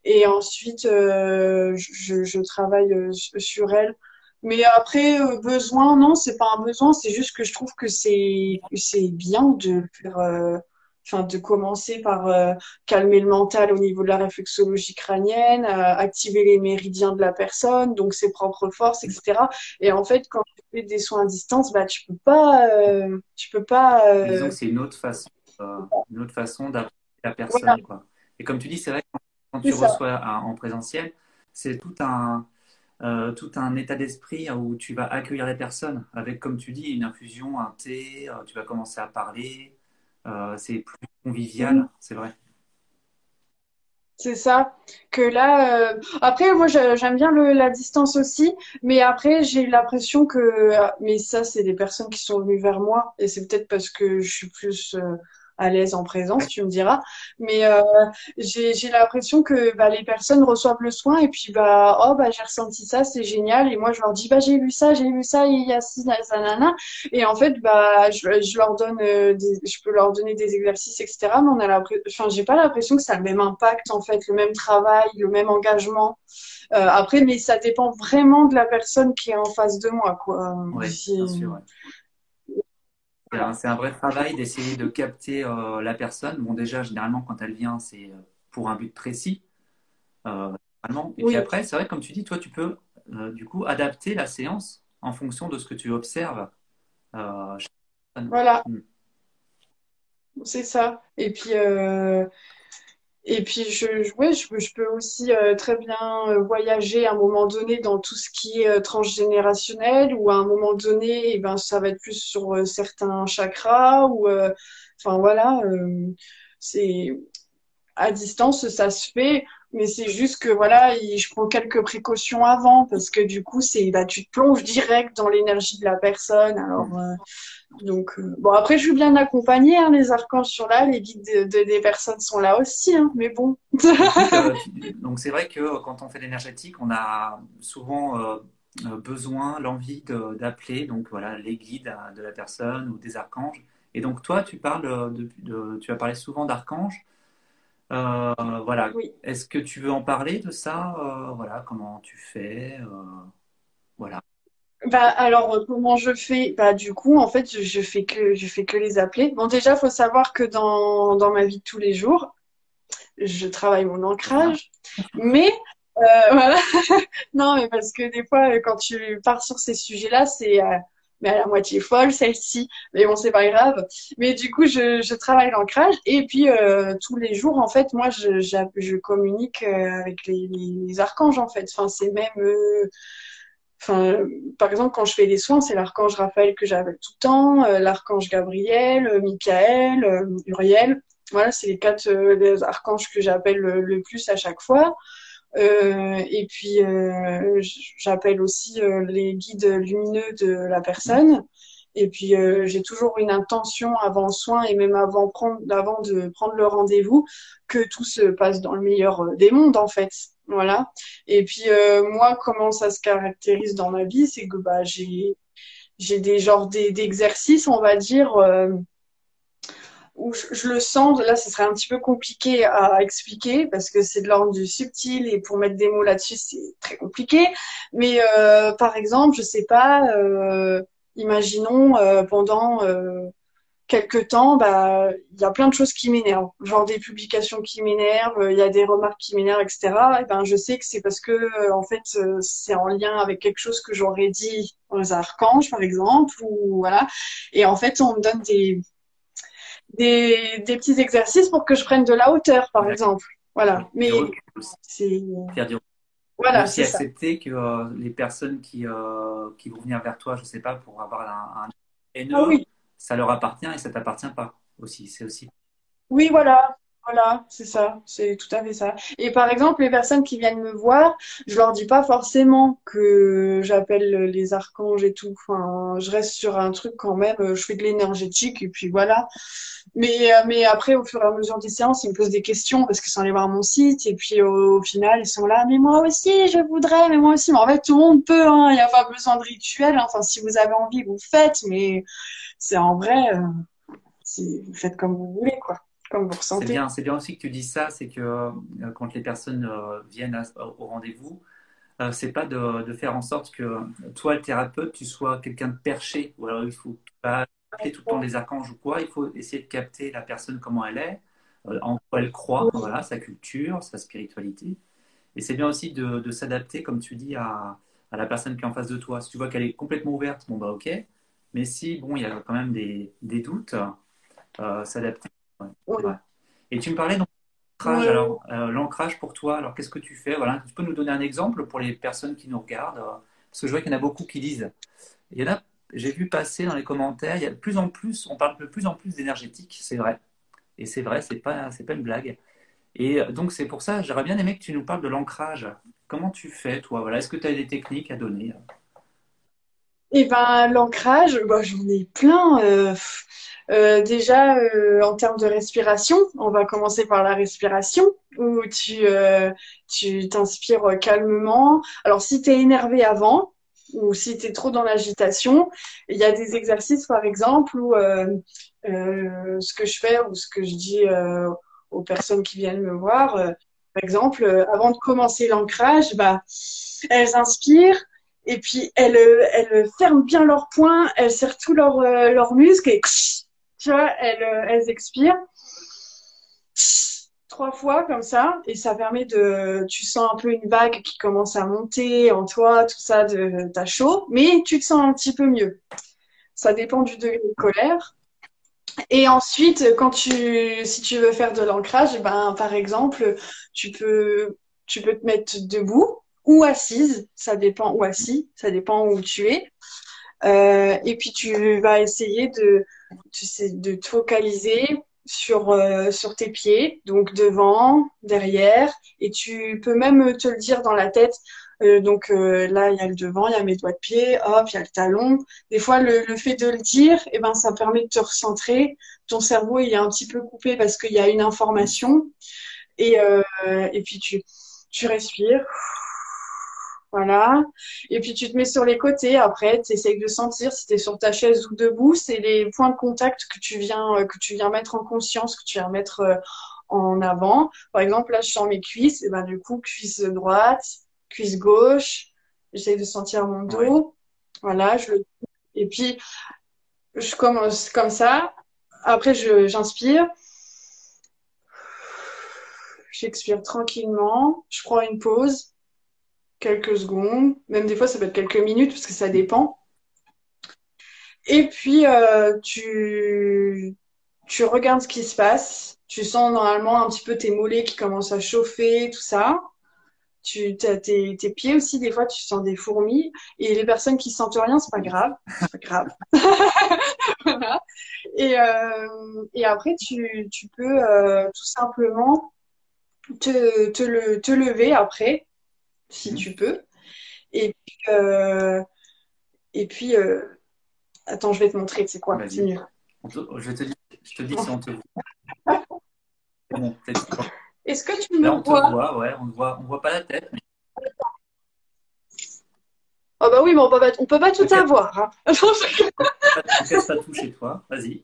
Et ensuite, euh, je, je, travaille euh, sur elle. Mais après, euh, besoin, non, c'est pas un besoin, c'est juste que je trouve que c'est bien de faire, enfin, de commencer par calmer le mental au niveau de la réflexologie crânienne, activer les méridiens de la personne, donc ses propres forces, etc. Et en fait, quand tu fais des soins à distance, bah, tu peux pas, tu peux pas. Disons que c'est une autre façon, une autre façon d'appeler la personne, quoi. Et comme tu dis, c'est vrai quand tu reçois en présentiel, c'est tout un, euh, tout un état d'esprit où tu vas accueillir les personnes avec, comme tu dis, une infusion, un thé, euh, tu vas commencer à parler, euh, c'est plus convivial, c'est vrai. C'est ça. Que là, après, moi, j'aime bien le, la distance aussi, mais après, j'ai l'impression que, mais ça, c'est des personnes qui sont venues vers moi, et c'est peut-être parce que je suis plus à l'aise en présence, tu me diras. Mais euh, j'ai l'impression que bah, les personnes reçoivent le soin et puis bah oh bah j'ai ressenti ça, c'est génial. Et moi je leur dis bah j'ai lu ça, j'ai lu ça, il y a ci, nana. Et en fait bah je, je leur donne, euh, des, je peux leur donner des exercices etc. Mais on a enfin j'ai pas l'impression que ça a le même impact en fait, le même travail, le même engagement. Euh, après, mais ça dépend vraiment de la personne qui est en face de moi, quoi. Bien sûr, c'est un, vrai travail d'essayer de capter euh, la personne. Bon, déjà, généralement, quand elle vient, c'est euh, pour un but précis. Euh, et puis après, c'est vrai, comme tu dis, toi, tu peux du coup adapter la séance en fonction de ce que tu observes. voilà. Mm. C'est ça. Et puis, et puis, je, ouais, je, je peux aussi euh, très bien euh, voyager à un moment donné dans tout ce qui est euh, transgénérationnel ou à un moment donné, eh ben, ça va être plus sur certains chakras ou, enfin voilà, c'est à distance, ça se fait. Mais c'est juste que voilà, je prends quelques précautions avant parce que du coup, c'est bah, tu te plonges direct dans l'énergie de la personne. Alors, euh, donc, euh, bon, après, je suis bien accompagnée. Hein, les archanges sont là, les guides de, des personnes sont là aussi, hein, mais bon. donc, c'est vrai que quand on fait l'énergétique, on a souvent besoin, l'envie d'appeler donc voilà les guides de la personne ou des archanges. Et donc, toi, tu parles de, tu as parlé souvent d'archanges. Euh, voilà. Est-ce que tu veux en parler de ça euh, Voilà, comment tu fais euh, Voilà. Bah alors comment je fais? Bah du coup en fait je, fais que je fais que les appeler. Bon déjà faut savoir que dans, dans ma vie de tous les jours je travaille mon ancrage, mais voilà. non mais parce que des fois quand tu pars sur ces sujets-là c'est mais à la moitié folle celle-ci. Mais bon, c'est pas grave. Mais du coup, je, travaille l'ancrage et puis euh, tous les jours, en fait, moi, je, je, communique euh, avec les, les, archanges, en fait. Enfin, c'est même, euh, par exemple, quand je fais les soins, c'est l'archange Raphaël que j'appelle tout le temps, l'archange Gabriel, Michael, Uriel. Voilà, c'est les quatre archanges que j'appelle le, plus à chaque fois. Euh, et puis, euh, j'appelle aussi euh, les guides lumineux de la personne. Et puis, j'ai toujours une intention avant soin et même avant, prendre, avant de prendre le rendez-vous que tout se passe dans le meilleur des mondes, en fait. Voilà. Et puis, moi, comment ça se caractérise dans ma vie, c'est que bah, j'ai j'ai des genres d'exercices, on va dire, où je, le sens, là, ce serait un petit peu compliqué à expliquer parce que c'est de l'ordre du subtil et pour mettre des mots là-dessus, c'est très compliqué. Mais euh, par exemple, je sais pas, euh, imaginons euh, pendant euh, quelques temps, bah, il y a plein de choses qui m'énervent, genre des publications qui m'énervent, il y a des remarques qui m'énervent, etc. Et ben, je sais que c'est parce que en fait, c'est en lien avec quelque chose que j'aurais dit aux archanges, par exemple, ou voilà. Et en fait, on me donne des des, des, petits exercices pour que je prenne de la hauteur, par exemple. Voilà. Mais c'est. Voilà, aussi accepter que euh, les personnes qui, euh, qui vont venir vers toi, je ne sais pas, pour avoir un, un haineux, ah ça leur appartient et ça t'appartient pas aussi. C'est aussi. Oui, voilà. Voilà, c'est ça, c'est tout à fait ça. Et par exemple, les personnes qui viennent me voir, je leur dis pas forcément que j'appelle les archanges et tout. Enfin, je reste sur un truc quand même. Je fais de l'énergétique et puis voilà. Mais euh, mais après, au fur et à mesure des séances, ils me posent des questions parce qu'ils sont allés voir mon site et puis au, final, ils sont là. Mais moi aussi, je voudrais. Mais moi aussi. Mais en fait, tout le monde peut. Hein. Il n'y a pas besoin de rituel. Enfin, si vous avez envie, vous faites. Mais c'est en vrai, euh, vous faites comme vous voulez, quoi. C'est bien, c'est bien aussi que tu dises ça, c'est que euh, quand les personnes euh, viennent au rendez-vous, euh, c'est pas de, faire en sorte que toi, le thérapeute, tu sois quelqu'un de perché, ou alors il faut pas appeler tout le temps les archanges ou quoi, il faut essayer de capter la personne comment elle est, en quoi elle croit, voilà, sa culture, sa spiritualité. Et c'est bien aussi de, s'adapter, comme tu dis, à, la personne qui est en face de toi. Si tu vois qu'elle est complètement ouverte, bon bah ok. Mais si, bon, il y a quand même des, des doutes, s'adapter et tu me parlais donc l'ancrage. Alors, euh, l'ancrage pour toi, alors qu'est-ce que tu fais? Voilà, tu peux nous donner un exemple pour les personnes qui nous regardent euh, Parce que je vois qu'il y en a beaucoup qui disent. Il y en a, j'ai vu passer dans les commentaires, il y a de plus en plus, on parle de plus en plus d'énergétique, c'est vrai. Et c'est vrai, c'est pas, c'est pas une blague. Et euh, donc c'est pour ça, j'aurais bien aimé que tu nous parles de l'ancrage. Comment tu fais, toi? Voilà, est-ce que tu as des techniques à donner? Eh ben, l'ancrage, bah, j'en ai plein. Euh, déjà, euh, en termes de respiration, on va commencer par la respiration, où tu euh, tu t'inspires calmement. Alors, si tu es énervé avant, ou si tu es trop dans l'agitation, il y a des exercices, par exemple, où ce que je fais ou ce que je dis aux personnes qui viennent me voir, par exemple, avant de commencer l'ancrage, bah, elles inspirent, et puis elles, elles ferment bien leurs poings, elles serrent tous leurs leurs muscles et tu vois, elles, euh, elles expirent trois fois comme ça et ça permet de tu sens un peu une vague qui commence à monter en toi tout ça de t'as chaud mais tu te sens un petit peu mieux. Ça dépend du degré de colère. Et ensuite quand tu si tu veux faire de l'ancrage eh ben par exemple tu peux tu peux te mettre debout ou assise ça dépend ou assis ça dépend où tu es. Euh, et puis tu vas essayer de, sais, de te focaliser sur, euh, sur tes pieds, donc devant, derrière, et tu peux même te le dire dans la tête. Euh, donc euh, là, il y a le devant, il y a mes doigts de pied, hop, il y a le talon. Des fois, le, le fait de le dire, eh ben, ça permet de te recentrer. Ton cerveau, il est un petit peu coupé parce qu'il y a une information. Et, et puis, tu, tu respires. Voilà. Et puis tu te mets sur les côtés. Après, tu essayes de sentir si tu es sur ta chaise ou debout. C'est les points de contact que tu viens, euh, que tu viens mettre en conscience, que tu viens mettre euh, en avant. Par exemple, là, je sens mes cuisses. Et ben, du coup, cuisse droite, cuisse gauche. J'essaie de sentir mon dos. Voilà, je le. Et puis, je commence comme ça. Après, j'inspire. J'expire tranquillement. Je prends une pause quelques secondes, même des fois ça peut être quelques minutes parce que ça dépend. Et puis euh, tu, tu regardes ce qui se passe. Tu sens normalement un petit peu tes mollets qui commencent à chauffer, tout ça. Tu as tes, tes pieds aussi, des fois tu sens des fourmis. Et les personnes qui sentent rien, c'est pas grave. C'est pas grave. et, euh, et après, tu, tu peux euh, tout simplement te, te, le, te lever après si tu peux. Et puis, euh, et puis euh, attends, je vais te montrer, c'est quoi C'est mieux. je, te dis, je te dis si on te voit. bon, Est-ce que tu me on vois? te voit, ouais, on ne voit, on voit pas la tête. Mais... Oh bah oui, mais on peut pas, on peut pas tout okay. avoir. Hein. ne pas tout chez toi, vas-y.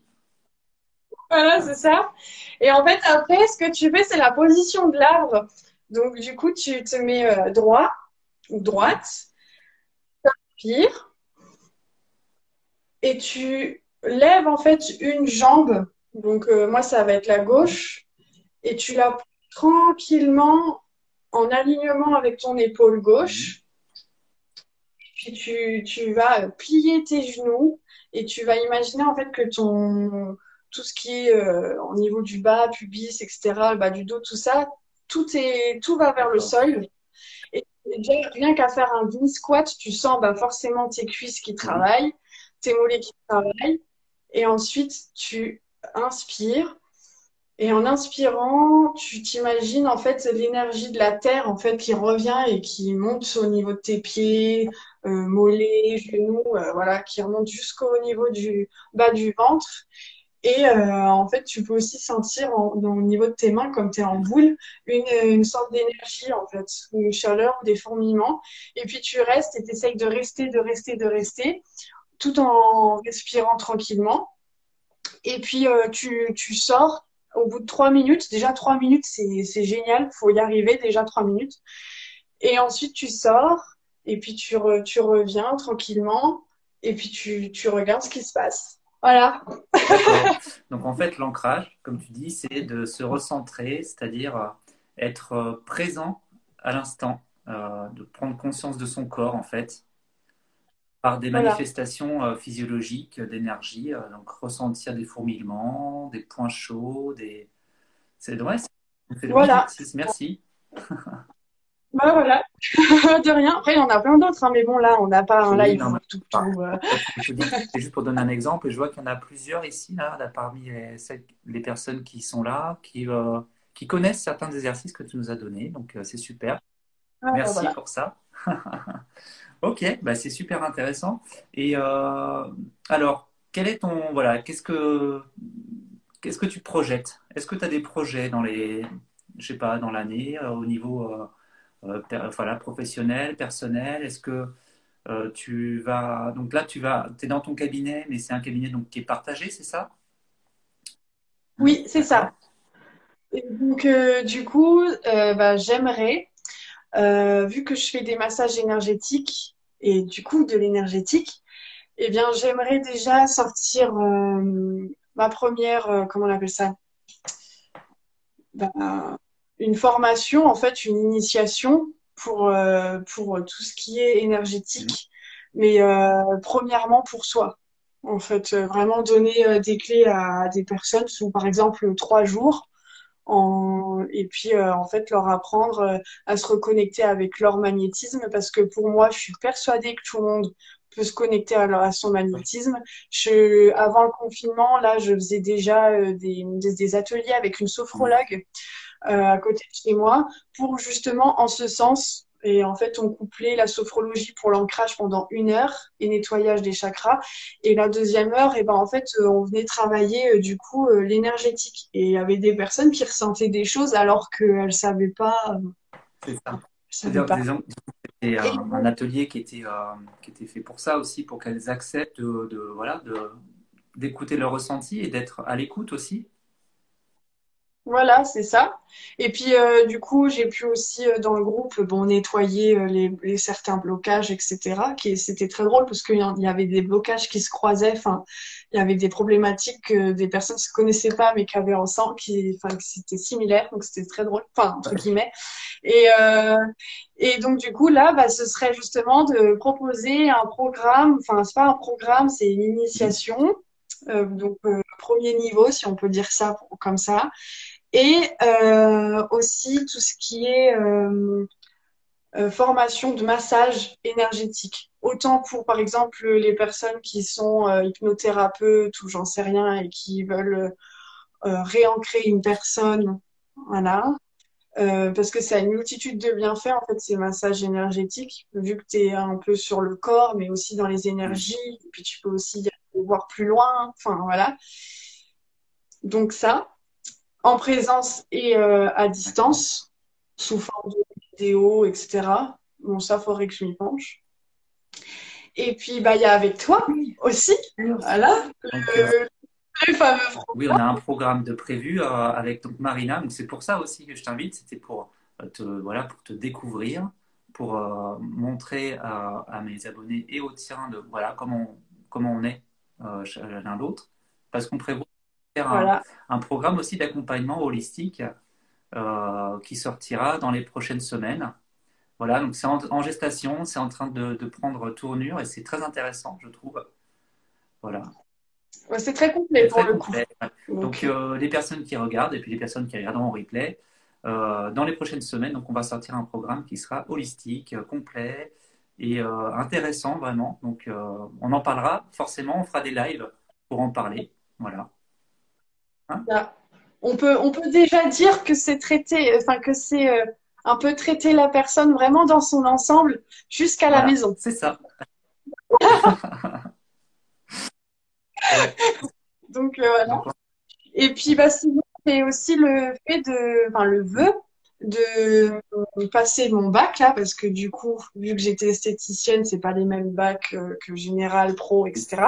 Voilà, c'est ça. Et en fait, après, ce que tu fais, c'est la position de l'arbre. Donc, du coup, tu te mets euh, droit ou droite, tu et tu lèves en fait une jambe. Donc, euh, moi, ça va être la gauche. Et tu la prends tranquillement en alignement avec ton épaule gauche. Puis tu, tu vas plier tes genoux et tu vas imaginer en fait que ton tout ce qui est euh, au niveau du bas, pubis, etc., le bas du dos, tout ça, tout, est, tout va vers le sol. Et rien qu'à faire un mini squat, tu sens bah, forcément tes cuisses qui travaillent, tes mollets qui travaillent. Et ensuite, tu inspires. Et en inspirant, tu t'imagines en fait l'énergie de la terre en fait qui revient et qui monte au niveau de tes pieds, euh, mollets, genoux, euh, voilà, qui remonte jusqu'au niveau du bas du ventre. Et euh, en fait, tu peux aussi sentir au niveau de tes mains, comme tu es en boule, une, sorte d'énergie, en fait, une chaleur ou des fourmillements. Et puis tu restes et tu essayes de rester, de rester, de rester, tout en respirant tranquillement. Et puis euh, tu, tu sors au bout de trois minutes. Déjà, trois minutes, c'est génial. faut y arriver, déjà trois minutes. Et ensuite, tu sors et puis tu, tu reviens tranquillement et puis tu, tu regardes ce qui se passe. Voilà. Donc en fait, l'ancrage, comme tu dis, c'est de se recentrer, c'est-à-dire euh, être euh, présent à l'instant, euh, de prendre conscience de son corps en fait, par des voilà. manifestations physiologiques d'énergie, donc ressentir des fourmillements, des points chauds, des. C'est ouais, voilà. Merci. Bah voilà, de rien. Après, il y en a plein d'autres, hein, mais bon, là, on n'a pas un live tout, tout, euh... C'est juste pour donner un exemple, je vois qu'il y en a plusieurs ici, là, là parmi les, les, personnes qui sont là, qui, euh, qui connaissent certains exercices que tu nous as donnés, donc euh, c'est super. Ah, Merci voilà. pour ça. ok, bah, c'est super intéressant. Et euh, alors, quel est ton. Voilà, qu'est-ce que, qu'est-ce que tu projettes? Est-ce que tu as des projets dans les. Je sais pas, dans l'année, au niveau euh, voilà, professionnel, personnel Est-ce que euh, tu vas. Donc là, tu vas. es dans ton cabinet, mais c'est un cabinet donc, qui est partagé, c'est ça? Oui, c'est ça. Et donc, euh, du coup, bah, j'aimerais, vu que je fais des massages énergétiques et du coup de l'énergétique, eh bien, j'aimerais déjà sortir ma première, comment on appelle ça? Bah, une formation, en fait, une initiation pour, euh, pour tout ce qui est énergétique, mais euh, premièrement pour soi. En fait, euh, vraiment donner euh, des clés à des personnes sous, par exemple, trois jours. En... Et puis, euh, en fait, leur apprendre à se reconnecter avec leur magnétisme parce que pour moi, je suis persuadée que tout le monde peut se connecter à, son magnétisme. Je, avant le confinement, là, je faisais déjà euh, des, des, ateliers avec une sophrologue euh, à côté de chez moi pour justement, en ce sens, et en fait, on couplait la sophrologie pour l'ancrage pendant une heure et nettoyage des chakras. Et la deuxième heure, et eh ben, en fait, euh, on venait travailler du coup l'énergétique. Et il y avait des personnes qui ressentaient des choses alors qu'elles ne savaient pas. C'est ça. C'est-à-dire, c'était un, atelier qui était, euh, qui était fait pour ça aussi, pour qu'elles acceptent de, voilà, de, d'écouter leur ressenti et d'être à l'écoute aussi. Voilà, c'est ça. Et puis, euh, du coup, j'ai pu aussi, euh, dans le groupe, bon, nettoyer les, certains blocages, etc. Qui, c'était très drôle parce qu'il y avait des blocages qui se croisaient. Enfin, il y avait des problématiques que des personnes ne se connaissaient pas, mais qui avaient ensemble, qui, enfin, c'était similaire. Donc, c'était très drôle, enfin, entre guillemets. Et, euh, et donc, du coup, là, bah, ce serait justement de proposer un programme, enfin, c'est pas un programme, c'est une initiation. Euh, donc, euh, premier niveau, si on peut dire ça comme ça. Et euh, aussi tout ce qui est euh, euh, formation de massage énergétique. Autant pour, par exemple, les personnes qui sont hypnothérapeutes ou j'en sais rien et qui veulent réancrer une personne, voilà, euh, parce que ça a une multitude de bienfaits, en fait, ces massages énergétiques, vu que tu es un peu sur le corps, mais aussi dans les énergies, et puis tu peux aussi voir plus loin, enfin voilà. Donc ça, en présence et euh, à distance, sous forme de vidéo, etc. Bon, ça, faudrait que je m'y penche. Et puis, bah, il y a avec toi aussi, voilà, oui, on a un programme de prévu euh, avec donc Marina. Donc c'est pour ça aussi que je t'invite. C'était pour euh, te voilà pour te découvrir, pour euh, montrer à, mes abonnés et aux tiens de voilà comment comment on est l'un l'autre, parce qu'on prévoit un, programme aussi d'accompagnement holistique qui sortira dans les prochaines semaines. Voilà, donc c'est en, gestation, c'est en train de, de prendre tournure et c'est très intéressant, je trouve. Voilà c'est très complet pour le coup. Donc, euh, les personnes qui regardent et puis les personnes qui regardent en replay, euh, dans les prochaines semaines, donc on va sortir un programme qui sera holistique, euh, complet et intéressant vraiment. Donc on en parlera forcément, on fera des lives pour en parler. Voilà. Hein on, peut, on peut déjà dire que c'est traité, enfin que c'est un peu traiter la personne vraiment dans son ensemble jusqu'à la maison. C'est ça. Donc euh, voilà. Et puis bah, sinon, c'est aussi le fait de, enfin le vœu de passer mon bac là, parce que du coup, vu que j'étais esthéticienne, c'est pas les mêmes bacs euh, que général, pro, etc.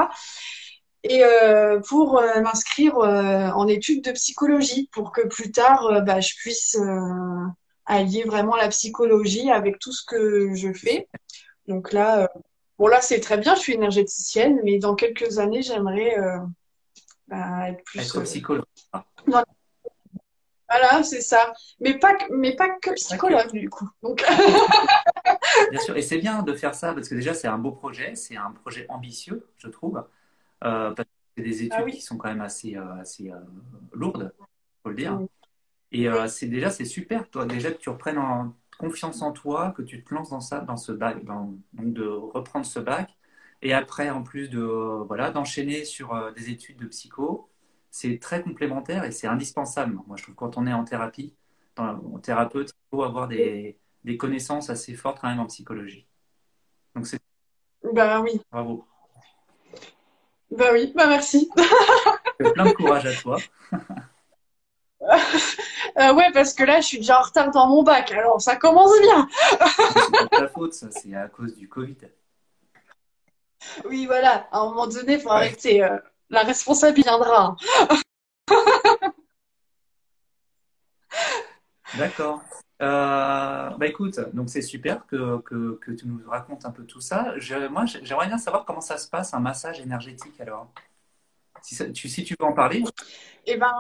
Et euh, pour m'inscrire en études de psychologie, pour que plus tard, bah, je puisse allier vraiment la psychologie avec tout ce que je fais. Donc là, Bon, là, c'est très bien, je suis énergéticienne, mais dans quelques années, j'aimerais euh, bah, être plus. Être euh, psychologue. Voilà, c'est ça. Mais pas, mais pas que psychologue, du coup. Donc... bien sûr, et c'est bien de faire ça, parce que déjà, c'est un beau projet, c'est un projet ambitieux, je trouve. Euh, parce que c'est des ah études qui sont quand même assez, assez lourdes, il faut le dire. Et c'est déjà, c'est super, toi, déjà que tu reprennes en confiance en toi, que tu te lances dans ça, dans ce bac, donc de reprendre ce bac, et après en plus de voilà d'enchaîner sur euh, des études de psycho, c'est très complémentaire et c'est indispensable. Moi, je trouve que quand on est en thérapie, en thérapeute, il faut avoir des, des, connaissances assez fortes quand même en psychologie. Donc c'est. Bah oui. Bravo. Bah oui, bah merci. plein de courage à toi. Euh, ouais, parce que là, je suis déjà en retard dans mon bac. Alors, ça commence bien. c'est pas ta faute, ça. C'est à cause du Covid. Oui, voilà. À un moment donné, il faut arrêter. Euh, la responsabilité viendra. D'accord. Euh, bah écoute, donc c'est super que, que, tu nous racontes un peu tout ça. moi, j'aimerais bien savoir comment ça se passe un massage énergétique alors. Si, tu, veux en parler. Eh ben,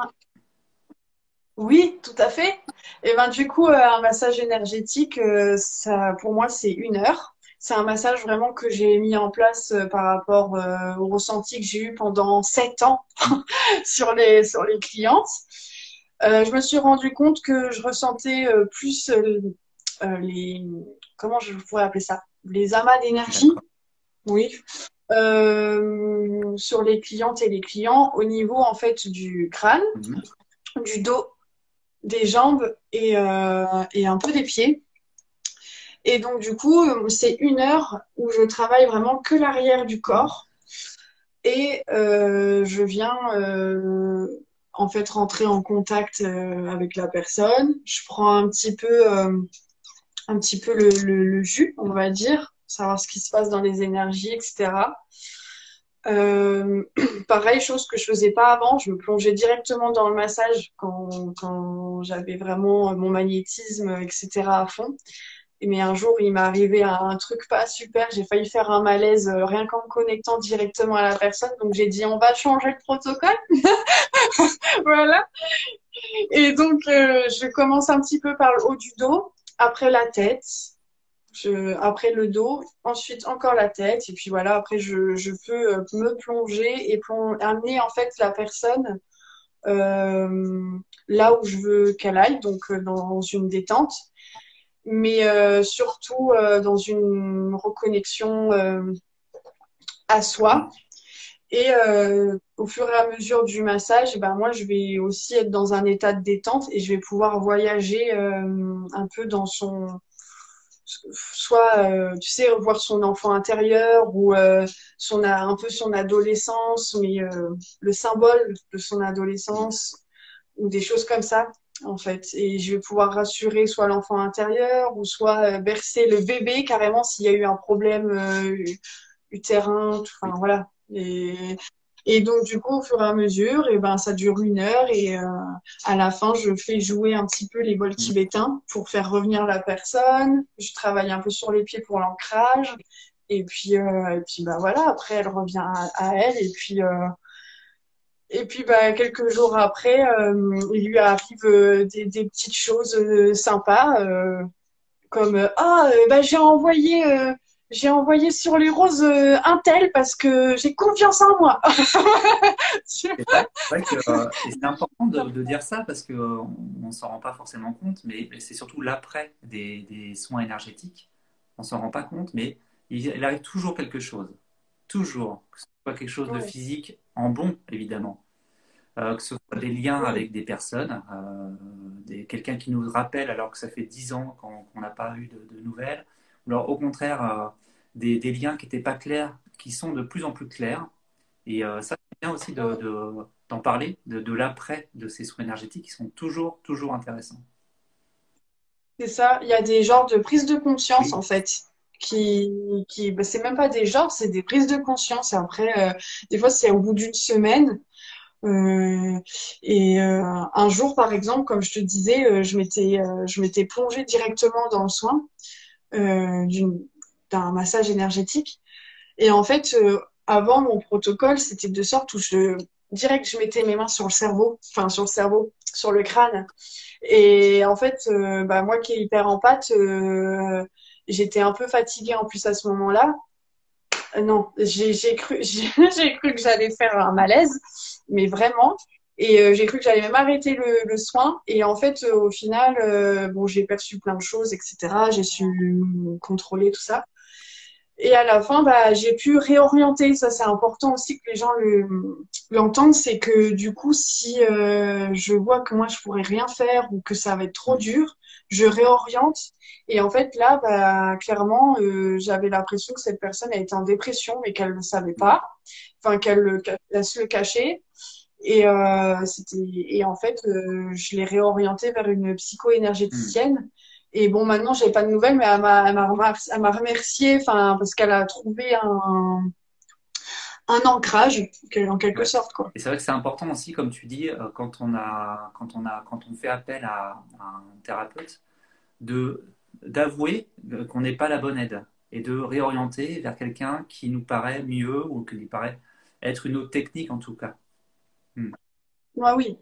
oui, tout à fait. Et ben du coup, euh, un massage énergétique, euh, ça, pour moi, c'est une heure. C'est un massage vraiment que j'ai mis en place par rapport au ressenti que j'ai eu pendant sept ans sur les sur les clientes. Je me suis rendu compte que je ressentais plus les comment je pourrais appeler ça? Les amas d'énergie Oui. Euh, sur les clientes et les clients, au niveau en fait du crâne, Mhm. du dos, des jambes et, euh, et un peu des pieds. Et donc du coup, euh, c'est une heure où je travaille vraiment que l'arrière du corps et euh, je viens euh, en fait rentrer en contact euh, avec la personne. Je prends un petit peu, euh, un petit peu le, le, jus, on va dire, savoir ce qui se passe dans les énergies, etc. Euh, pareil, chose que je faisais pas avant, je me plongeais directement dans le massage quand, quand j'avais vraiment mon magnétisme, etc. à fond. Mais un jour, il m'est arrivé un, truc pas super, j'ai failli faire un malaise euh, rien qu'en me connectant directement à la personne. Donc j'ai dit, on va changer le protocole. Voilà. Et donc, euh, je commence un petit peu par le haut du dos, après la tête, après le dos, ensuite encore la tête, et puis voilà, après je, peux euh, me plonger et amener en fait la personne là où je veux qu'elle aille, donc dans une détente, mais euh, surtout euh, dans une reconnexion euh, à soi. Et au fur et à mesure du massage, ben moi, je vais aussi être dans un état de détente et je vais pouvoir voyager un peu dans son, soit, tu sais, voir son enfant intérieur ou son, un peu son adolescence, mais le symbole de son adolescence ou des choses comme ça, en fait. Et je vais pouvoir rassurer soit l'enfant intérieur ou soit euh, bercer le bébé carrément s'il y a eu un problème euh, utérin, tout- enfin voilà. Et, et donc, du coup, au fur et à mesure, et ben, ça dure une heure et euh, à la fin, je fais jouer un petit peu les bols tibétains pour faire revenir la personne. Je travaille un peu sur les pieds pour l'ancrage. Et puis, euh, et puis bah, voilà, après, elle revient à, à elle. Et puis, et puis bah, quelques jours après, euh, il lui arrive euh, des, des petites choses euh, sympas, comme Ah, bah, j'ai envoyé. j'ai envoyé sur les roses un tel parce que j'ai confiance en moi. C'est vrai, que c'est important de, de dire ça parce que on ne s'en rend pas forcément compte, mais c'est surtout l'après des, des soins énergétiques. On s'en rend pas compte, mais il, il arrive toujours quelque chose. Toujours. Que ce soit quelque chose de physique, en bon, évidemment. Euh, que ce soit des liens avec des personnes, euh, quelqu'un qui nous rappelle alors que ça fait dix ans qu'on n'a pas eu de, de nouvelles, ou alors au contraire, euh, des, des liens qui n'étaient pas clairs, qui sont de plus en plus clairs. Et ça, c'est bien aussi de, de- d'en parler, de, de l'après de ces soins énergétiques qui sont toujours, toujours intéressants. C'est ça, il y a des genres de prise de conscience Oui, en fait, qui, qui bah, c'est même pas des genres, c'est des prises de conscience. Après, euh, des fois, c'est au bout d'une semaine. Euh, et euh, un jour, par exemple, comme je te disais, je m'étais je m'étais plongée directement dans le soin d'un massage énergétique. Et en fait, avant, mon protocole, c'était de sorte où je direct, je mettais mes mains sur le cerveau, enfin sur le cerveau, sur le crâne. Et en fait, bah, moi qui est hyper empathe, euh, j'étais un peu fatiguée en plus à ce moment-là. Euh, non, j'ai cru, que j'allais faire un malaise, mais vraiment. Et euh, j'ai cru que j'allais même arrêter le, soin. Et en fait, euh, au final, bon, j'ai perçu plein de choses, etc. J'ai su contrôler tout ça. Et à la fin, bah, j'ai pu réorienter. Ça, c'est important aussi que les gens le, l'entendent. C'est que du coup, si je vois que moi, je pourrais rien faire ou que ça va être trop dur, je réoriente. Et en fait, là, bah, clairement, euh, j'avais l'impression que cette personne elle était en dépression, mais qu'elle ne savait pas. Enfin, qu'elle le, qu'elle se le cachait. Et, euh, c'était, et en fait, euh, je l'ai réorientée vers une psycho-énergéticienne. Et bon, maintenant, j'ai pas de nouvelles, mais elle m'a remercié, enfin, parce qu'elle a trouvé un, un ancrage, en quelque Ouais. sorte, quoi. Et c'est vrai que c'est important aussi, comme tu dis, euh, quand on a, quand on a, quand on fait appel à, à un thérapeute, de, d'avouer euh, qu'on n'est pas la bonne aide et de réorienter vers quelqu'un qui nous paraît mieux ou qui nous paraît être une autre technique en tout cas. Hmm. Ouais, oui.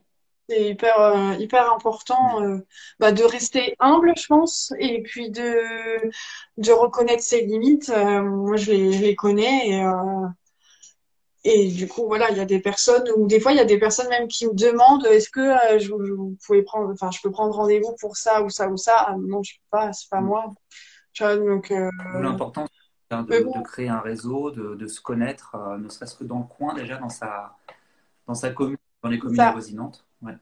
C'est hyper, euh, hyper important, Hmm. euh, bah, de rester humble, je pense, et puis de, de reconnaître ses limites. Euh, moi, je les, je les connais, et, Et du coup, voilà, il y a des personnes, ou des fois, il y a des personnes même qui me demandent, est-ce que euh, je, je- vous pouvez prendre, enfin, je peux prendre rendez-vous pour ça ou ça ou ça? Ah, non, je peux pas, c'est pas Hmm. moi. Donc, euh, D'où l'importance de, créer un réseau, de, se connaître, euh, ne serait-ce que dans le coin déjà, dans sa, dans sa commune, dans les communes avoisinantes. Ouais.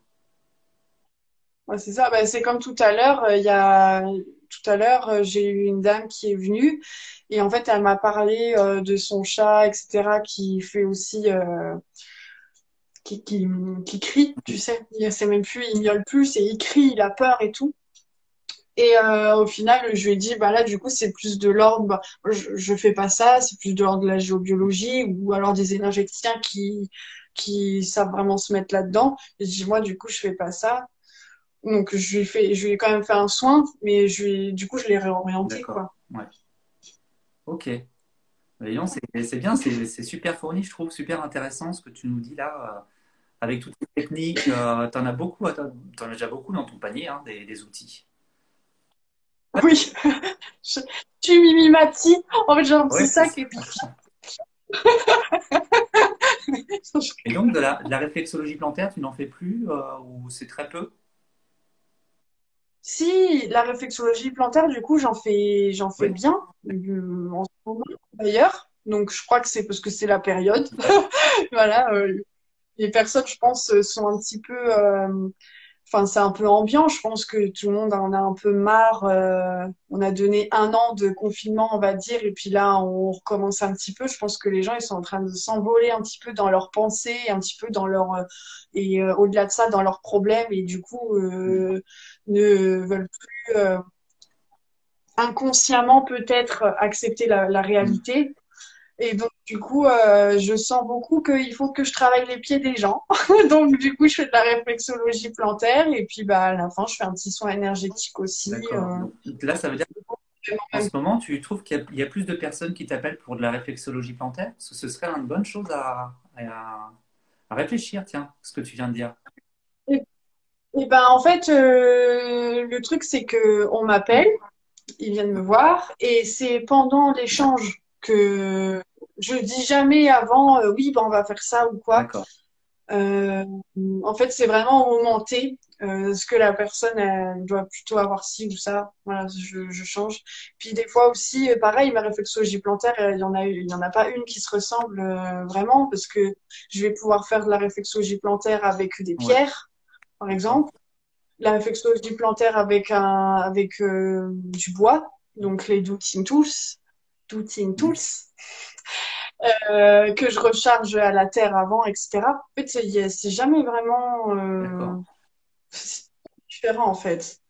c'est ça. Ben, c'est comme tout à l'heure. Il y a tout à l'heure, euh, j'ai eu une dame qui est venue et en fait, elle m'a parlé euh, de son chat, etc., qui fait aussi, qui, qui, qui, crie, tu sais. Il sait même plus, il miaule plus et il crie, il a peur et tout. Et euh, au final, je lui ai dit, bah là, du coup, c'est plus de l'ordre, bah, je, je fais pas ça, c'est plus de l'ordre de la géobiologie ou alors des énergéticiens qui, qui savent vraiment se mettre là-dedans. Et je dis, moi, du coup, je fais pas ça. Donc, je lui ai fait, je lui ai quand même fait un soin, mais je lui du coup, je l'ai réorienté, quoi. Ouais. Ok. Voyons, c'est bien, c'est super fourni, je trouve, super intéressant ce que tu nous dis là, euh, avec toutes les techniques. Euh, tu en as beaucoup, en as déjà beaucoup dans ton panier, hein, des, des outils. Oui, je, suis Mimi Mati. En fait, j'ai un petit sac et puis. et donc, de la, réflexologie plantaire, tu n'en fais plus euh, ou c'est très peu? Si, la réflexologie plantaire, du coup, j'en fais, j'en fais bien euh, en ce moment d'ailleurs. Donc, je crois que c'est parce que c'est la période. voilà. Euh, les personnes, je pense, sont un petit peu enfin c'est un peu ambiant. Je pense que tout le monde en a un peu marre. Euh, on a donné un an de confinement, on va dire, et puis là on recommence un petit peu. Je pense que les gens ils sont en train de s'envoler un petit peu dans leurs pensées, un petit peu dans leur euh, et euh, au-delà de ça dans leurs problèmes et du coup ne veulent plus inconsciemment peut-être accepter la, la réalité et donc, du coup, euh, je sens beaucoup qu'il faut que je travaille les pieds des gens. donc, du coup, je fais de la réflexologie plantaire. Et puis, bah, à la fin, je fais un petit soin énergétique aussi. Euh. Là, ça veut dire en ce moment, tu trouves qu'il y, a plus de personnes qui t'appellent pour de la réflexologie plantaire? Parce que ce serait une bonne chose à, à, réfléchir, tiens, ce que tu viens de dire. Et, ben, en fait, euh, le truc, c'est que on m'appelle, ils viennent me voir, et c'est pendant l'échange que je dis jamais avant euh, oui ben on va faire ça ou quoi. Euh, en fait, c'est vraiment au moment T. Euh, ce que la personne elle doit plutôt avoir ci ou ça. Voilà, je, je change. Puis des fois aussi, euh, pareil, ma réflexologie plantaire, il y en a, il y en a pas une qui se ressemble vraiment parce que je vais pouvoir faire de la réflexologie plantaire avec des pierres, par exemple. La réflexologie plantaire avec un, avec du bois, donc les douting tools in Tools, euh, que je recharge à la terre avant, etc. En fait, c'est jamais vraiment euh, différent, en fait.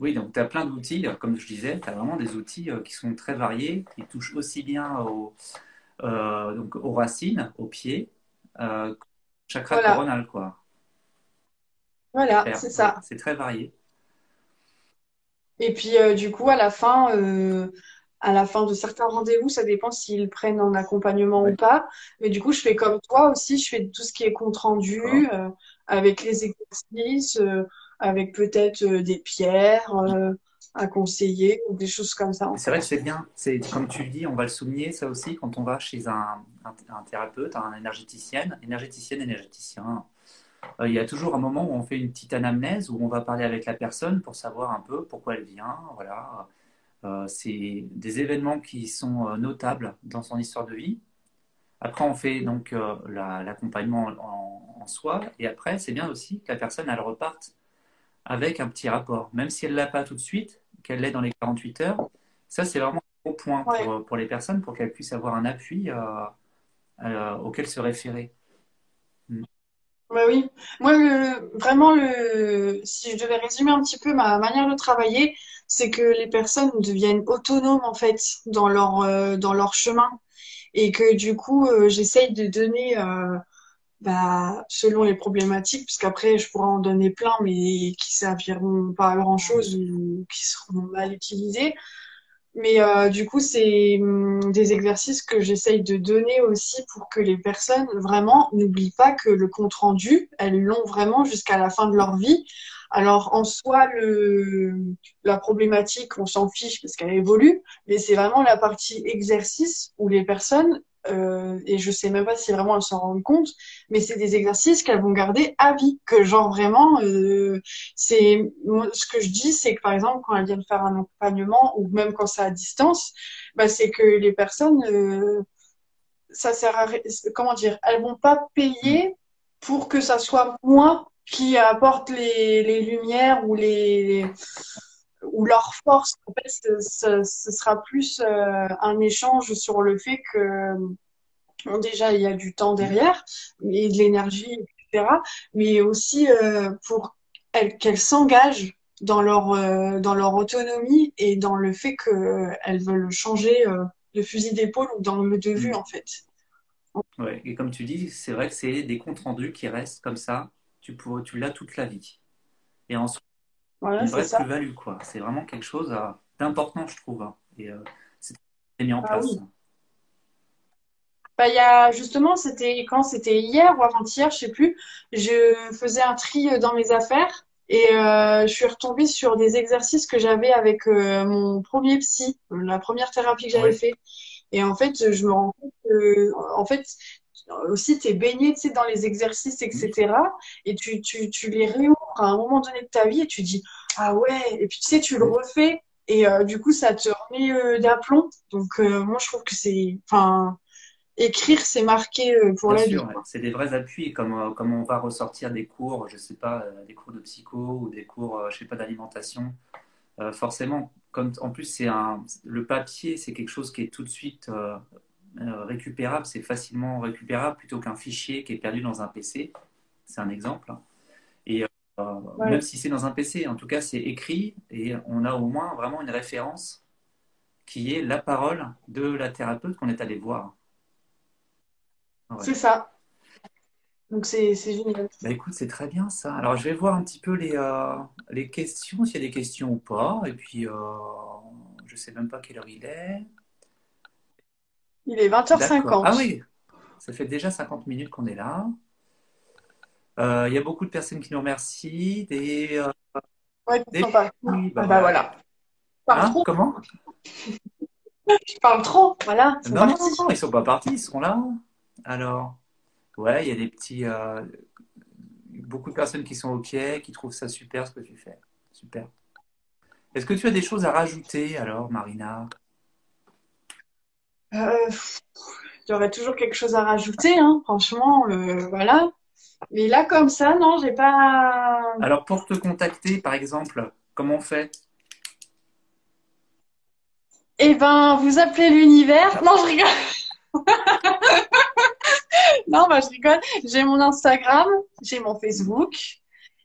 Oui, donc tu as plein d'outils, comme je disais, tu as vraiment des outils euh, qui sont très variés, qui touchent aussi bien aux, donc aux racines, aux pieds, chakra voilà. coronal, quoi. Voilà, c'est ça. C'est très varié. Et puis, du coup, à la fin, à la fin de certains rendez-vous, ça dépend s'ils prennent en accompagnement ou pas. Mais du coup, je fais comme toi aussi, je fais tout ce qui est compte rendu euh, avec les exercices, euh, avec peut-être euh, des pierres à conseiller ou des choses comme ça. C'est vrai que c'est bien. C'est comme tu le dis, on va le souligner ça aussi quand on va chez un, un, thérapeute, un énergéticienne, énergéticienne, énergéticien. il y a toujours un moment où on fait une petite anamnèse où on va parler avec la personne pour savoir un peu pourquoi elle vient, voilà c'est des événements qui sont euh, notables dans son histoire de vie. Après, on fait donc euh, l'accompagnement en, soi. Et après, c'est bien aussi que la personne, elle reparte avec un petit rapport. Même si elle ne l'a pas tout de suite, qu'elle l'ait dans les 48 heures. Ça, c'est vraiment un gros point pour, les personnes, pour qu'elles puissent avoir un appui auquel se référer. Bah oui, moi vraiment le, si je devais résumer un petit peu ma manière de travailler, c'est que les personnes deviennent autonomes en fait dans leur euh, chemin. Et que du coup euh, j'essaye de donner euh, bah, selon les problématiques puisqu'après je pourrais en donner plein mais qui serviront pas à grand chose ou qui seront mal utilisés mais du coup c'est hum, des exercices que j'essaye de donner aussi pour que les personnes vraiment n'oublient pas que le compte rendu elles l'ont vraiment jusqu'à la fin de leur vie alors en soi, le, la problématique, on s'en fiche parce qu'elle évolue, mais c'est vraiment la partie exercice où les personnes, euh, et je sais même pas si vraiment elles s'en rendent compte, mais c'est des exercices qu'elles vont garder à vie, que genre vraiment, euh, c'est ce que je dis, c'est que par exemple quand elles viennent faire un accompagnement ou même quand c'est à distance, bah, c'est que les personnes, euh, ça sert à comment dire, elles vont pas payer pour que ça soit moi qui apporte les, les lumières ou les ou leur force. En fait, ce, ce sera plus euh, un échange sur le fait que bon, déjà il y a du temps derrière et de l'énergie, etc. Mais aussi euh, pour qu'elles s'engagent dans leur euh, dans leur autonomie et dans le fait qu'elles veulent changer de fusil d'épaule ou d'angle de vue mmh. en fait. Ouais, et comme tu dis, c'est vrai que c'est des comptes rendus qui restent comme ça. Tu, pour, tu l'as toute la vie. Et ensuite, voilà, une vraie plus-value, quoi. C'est vraiment quelque chose euh, d'important, je trouve. Hein. Et euh, c'est mis en ah place. Bah, il y a justement, c'était quand c'était hier ou avant-hier, je sais plus, je faisais un tri dans mes affaires et euh, je suis retombée sur des exercices que j'avais avec mon premier psy, la première thérapie que j'avais fait. Et en fait, je me rends compte que, en fait, aussi, tu es baigné dans les exercices, etc. Et tu, tu, tu les réouvres à un moment donné de ta vie et tu dis, ah ouais, et puis tu sais, tu le refais et euh, du coup, ça te remet euh, d'aplomb. Donc, euh, moi, je trouve que c'est, enfin, écrire, c'est marqué pour la vie. C'est des vrais appuis, comme, comme on va ressortir des cours, je sais pas, des cours de psycho ou des cours, je sais pas, d'alimentation. forcément, comme en plus, c'est un, le papier, c'est quelque chose qui est tout de suite euh, récupérable, c'est facilement récupérable plutôt qu'un fichier qui est perdu dans un PC. C'est un exemple. Et euh, même si c'est dans un PC, en tout cas, c'est écrit et on a au moins vraiment une référence qui est la parole de la thérapeute qu'on est allé voir. C'est ça. Donc c'est génial. Bah écoute, c'est très bien ça. Alors je vais voir un petit peu les, euh, les questions, s'il y a des questions ou pas. Et puis, je ne sais même pas quelle heure il est. Il est 20h50. Ah oui, ça fait déjà 50 minutes qu'on est là. Euh, il y a beaucoup de personnes qui nous remercient. Des, euh, ouais, des... Bah, ah bah, voilà. Hein, comment? Je parle trop, voilà. Non, non, non, ils sont pas partis, ils sont là. Alors, ouais, il y a des petits. Euh, beaucoup de personnes qui sont OK, qui trouvent ça super ce que tu fais. Super. Est-ce que tu as des choses à rajouter alors, Marina? Euh, aurait toujours quelque chose à rajouter, hein, franchement, euh, voilà. Mais là, comme ça, non, j'ai pas. Alors, pour te contacter, par exemple, comment on fait? Eh ben, vous appelez l'univers. Non, je rigole. non, bah, je rigole. J'ai mon Instagram, j'ai mon Facebook.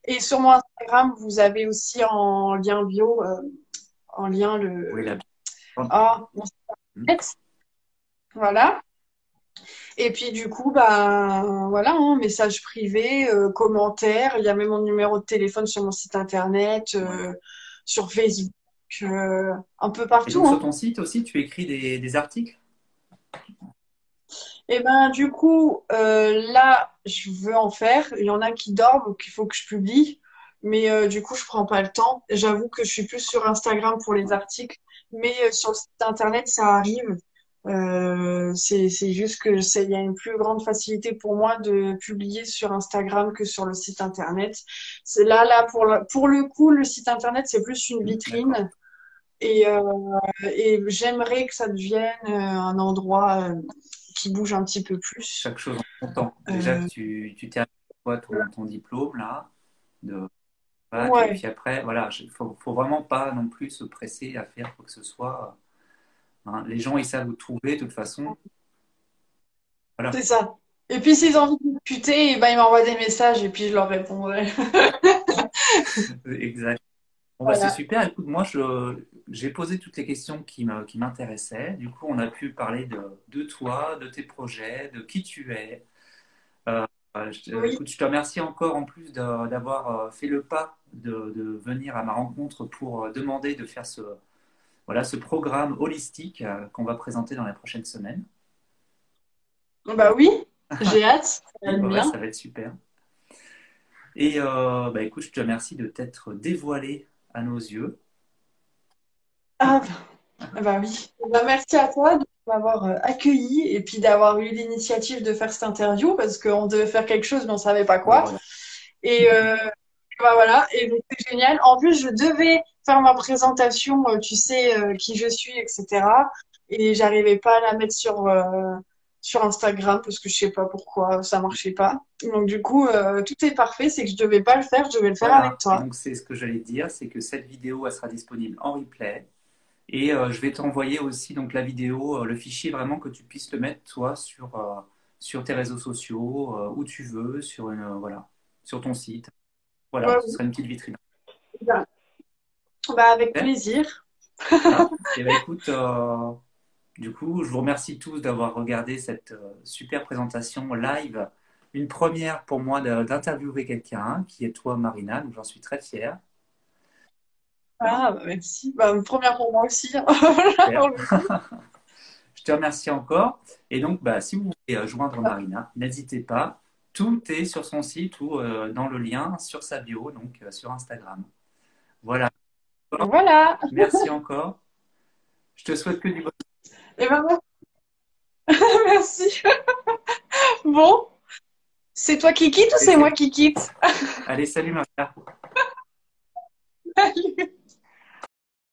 Et sur mon Instagram, vous avez aussi en lien bio, euh, en lien le. Oui, la... Ah, mon site voilà. Et puis du coup, bah voilà, hein, message privé, euh, commentaire. Il y a même mon numéro de téléphone sur mon site internet, euh, sur Facebook, euh, un peu partout. Et sur hein. ton site aussi, tu écris des, articles? Et eh ben du coup, là, je veux en faire. Il y en a qui dorment, donc il faut que je publie. Mais du coup, je prends pas le temps. J'avoue que je suis plus sur Instagram pour les articles, mais sur le site internet, ça arrive. Euh, c'est juste que il y a une plus grande facilité pour moi de publier sur Instagram que sur le site internet. C'est là, là pour, pour le coup, le site internet c'est plus une vitrine et, euh, et j'aimerais que ça devienne euh, un endroit euh, qui bouge un petit peu plus. Chaque chose en son temps. Déjà, tu, tu termines ton, ton diplôme là. De... Et puis après, voilà, il faut, faut vraiment pas non plus se presser à faire quoi que ce soit Hein, les gens, ils savent vous trouver de toute façon. Voilà. C'est ça. Et puis, s'ils ont envie de discuter, eh ben, ils m'envoient des messages et puis je leur répondrai. exact. Bon, bah, c'est super. Écoute, moi, j'ai posé toutes les questions qui m'intéressaient. Du coup, on a pu parler de, de, toi, de tes projets, de qui tu es. Euh, je, écoute, je te remercie encore en plus d'avoir euh, fait le pas de, de, venir à ma rencontre pour euh, demander de faire ce, voilà ce programme holistique euh, qu'on va présenter dans les prochaines semaines. Bah oui, j'ai hâte. Ça va, être super. Et euh, bah, écoute, je te remercie de t'être dévoilé à nos yeux. Ah bah, oui. Bah, merci à toi m'avoir euh, accueilli et puis d'avoir eu l'initiative de faire cette interview parce qu'on devait faire quelque chose mais on savait pas quoi. Voilà. Et euh, bah voilà, et c'est génial. En plus, je devais faire ma présentation, euh, tu sais, euh, qui je suis, etc. Et j'arrivais pas à la mettre sur euh, sur Instagram parce que je sais pas pourquoi ça marchait pas. Donc du coup, euh, tout est parfait, c'est que je devais pas le faire, je devais le faire Voilà. avec toi. Donc c'est ce que j'allais dire, c'est que cette vidéo elle sera disponible en replay et euh, je vais t'envoyer aussi donc la vidéo, euh, le fichier vraiment que tu puisses le mettre toi sur sur tes réseaux sociaux, où tu veux, sur une, voilà, sur ton site. Voilà, Ouais, ce sera une petite vitrine. Bah, avec plaisir. Et ben écoute, euh, du coup, je vous remercie tous d'avoir regardé cette euh, super présentation live. Une première pour moi d'interviewer quelqu'un qui est toi, Marina, donc j'en suis très fier. Ah, bah, merci. Bah, une première pour moi aussi. hein. Je te remercie encore. Et donc, bah, si vous voulez euh, joindre Marina, n'hésitez pas. Tout est sur son site ou euh, dans le lien sur sa bio, donc sur Instagram. Voilà. Voilà. Merci encore. Je te souhaite que du bon. Et ben, merci. Bon, c'est toi qui quitte ou c'est moi qui quitte? Allez, salut Marina. Salut.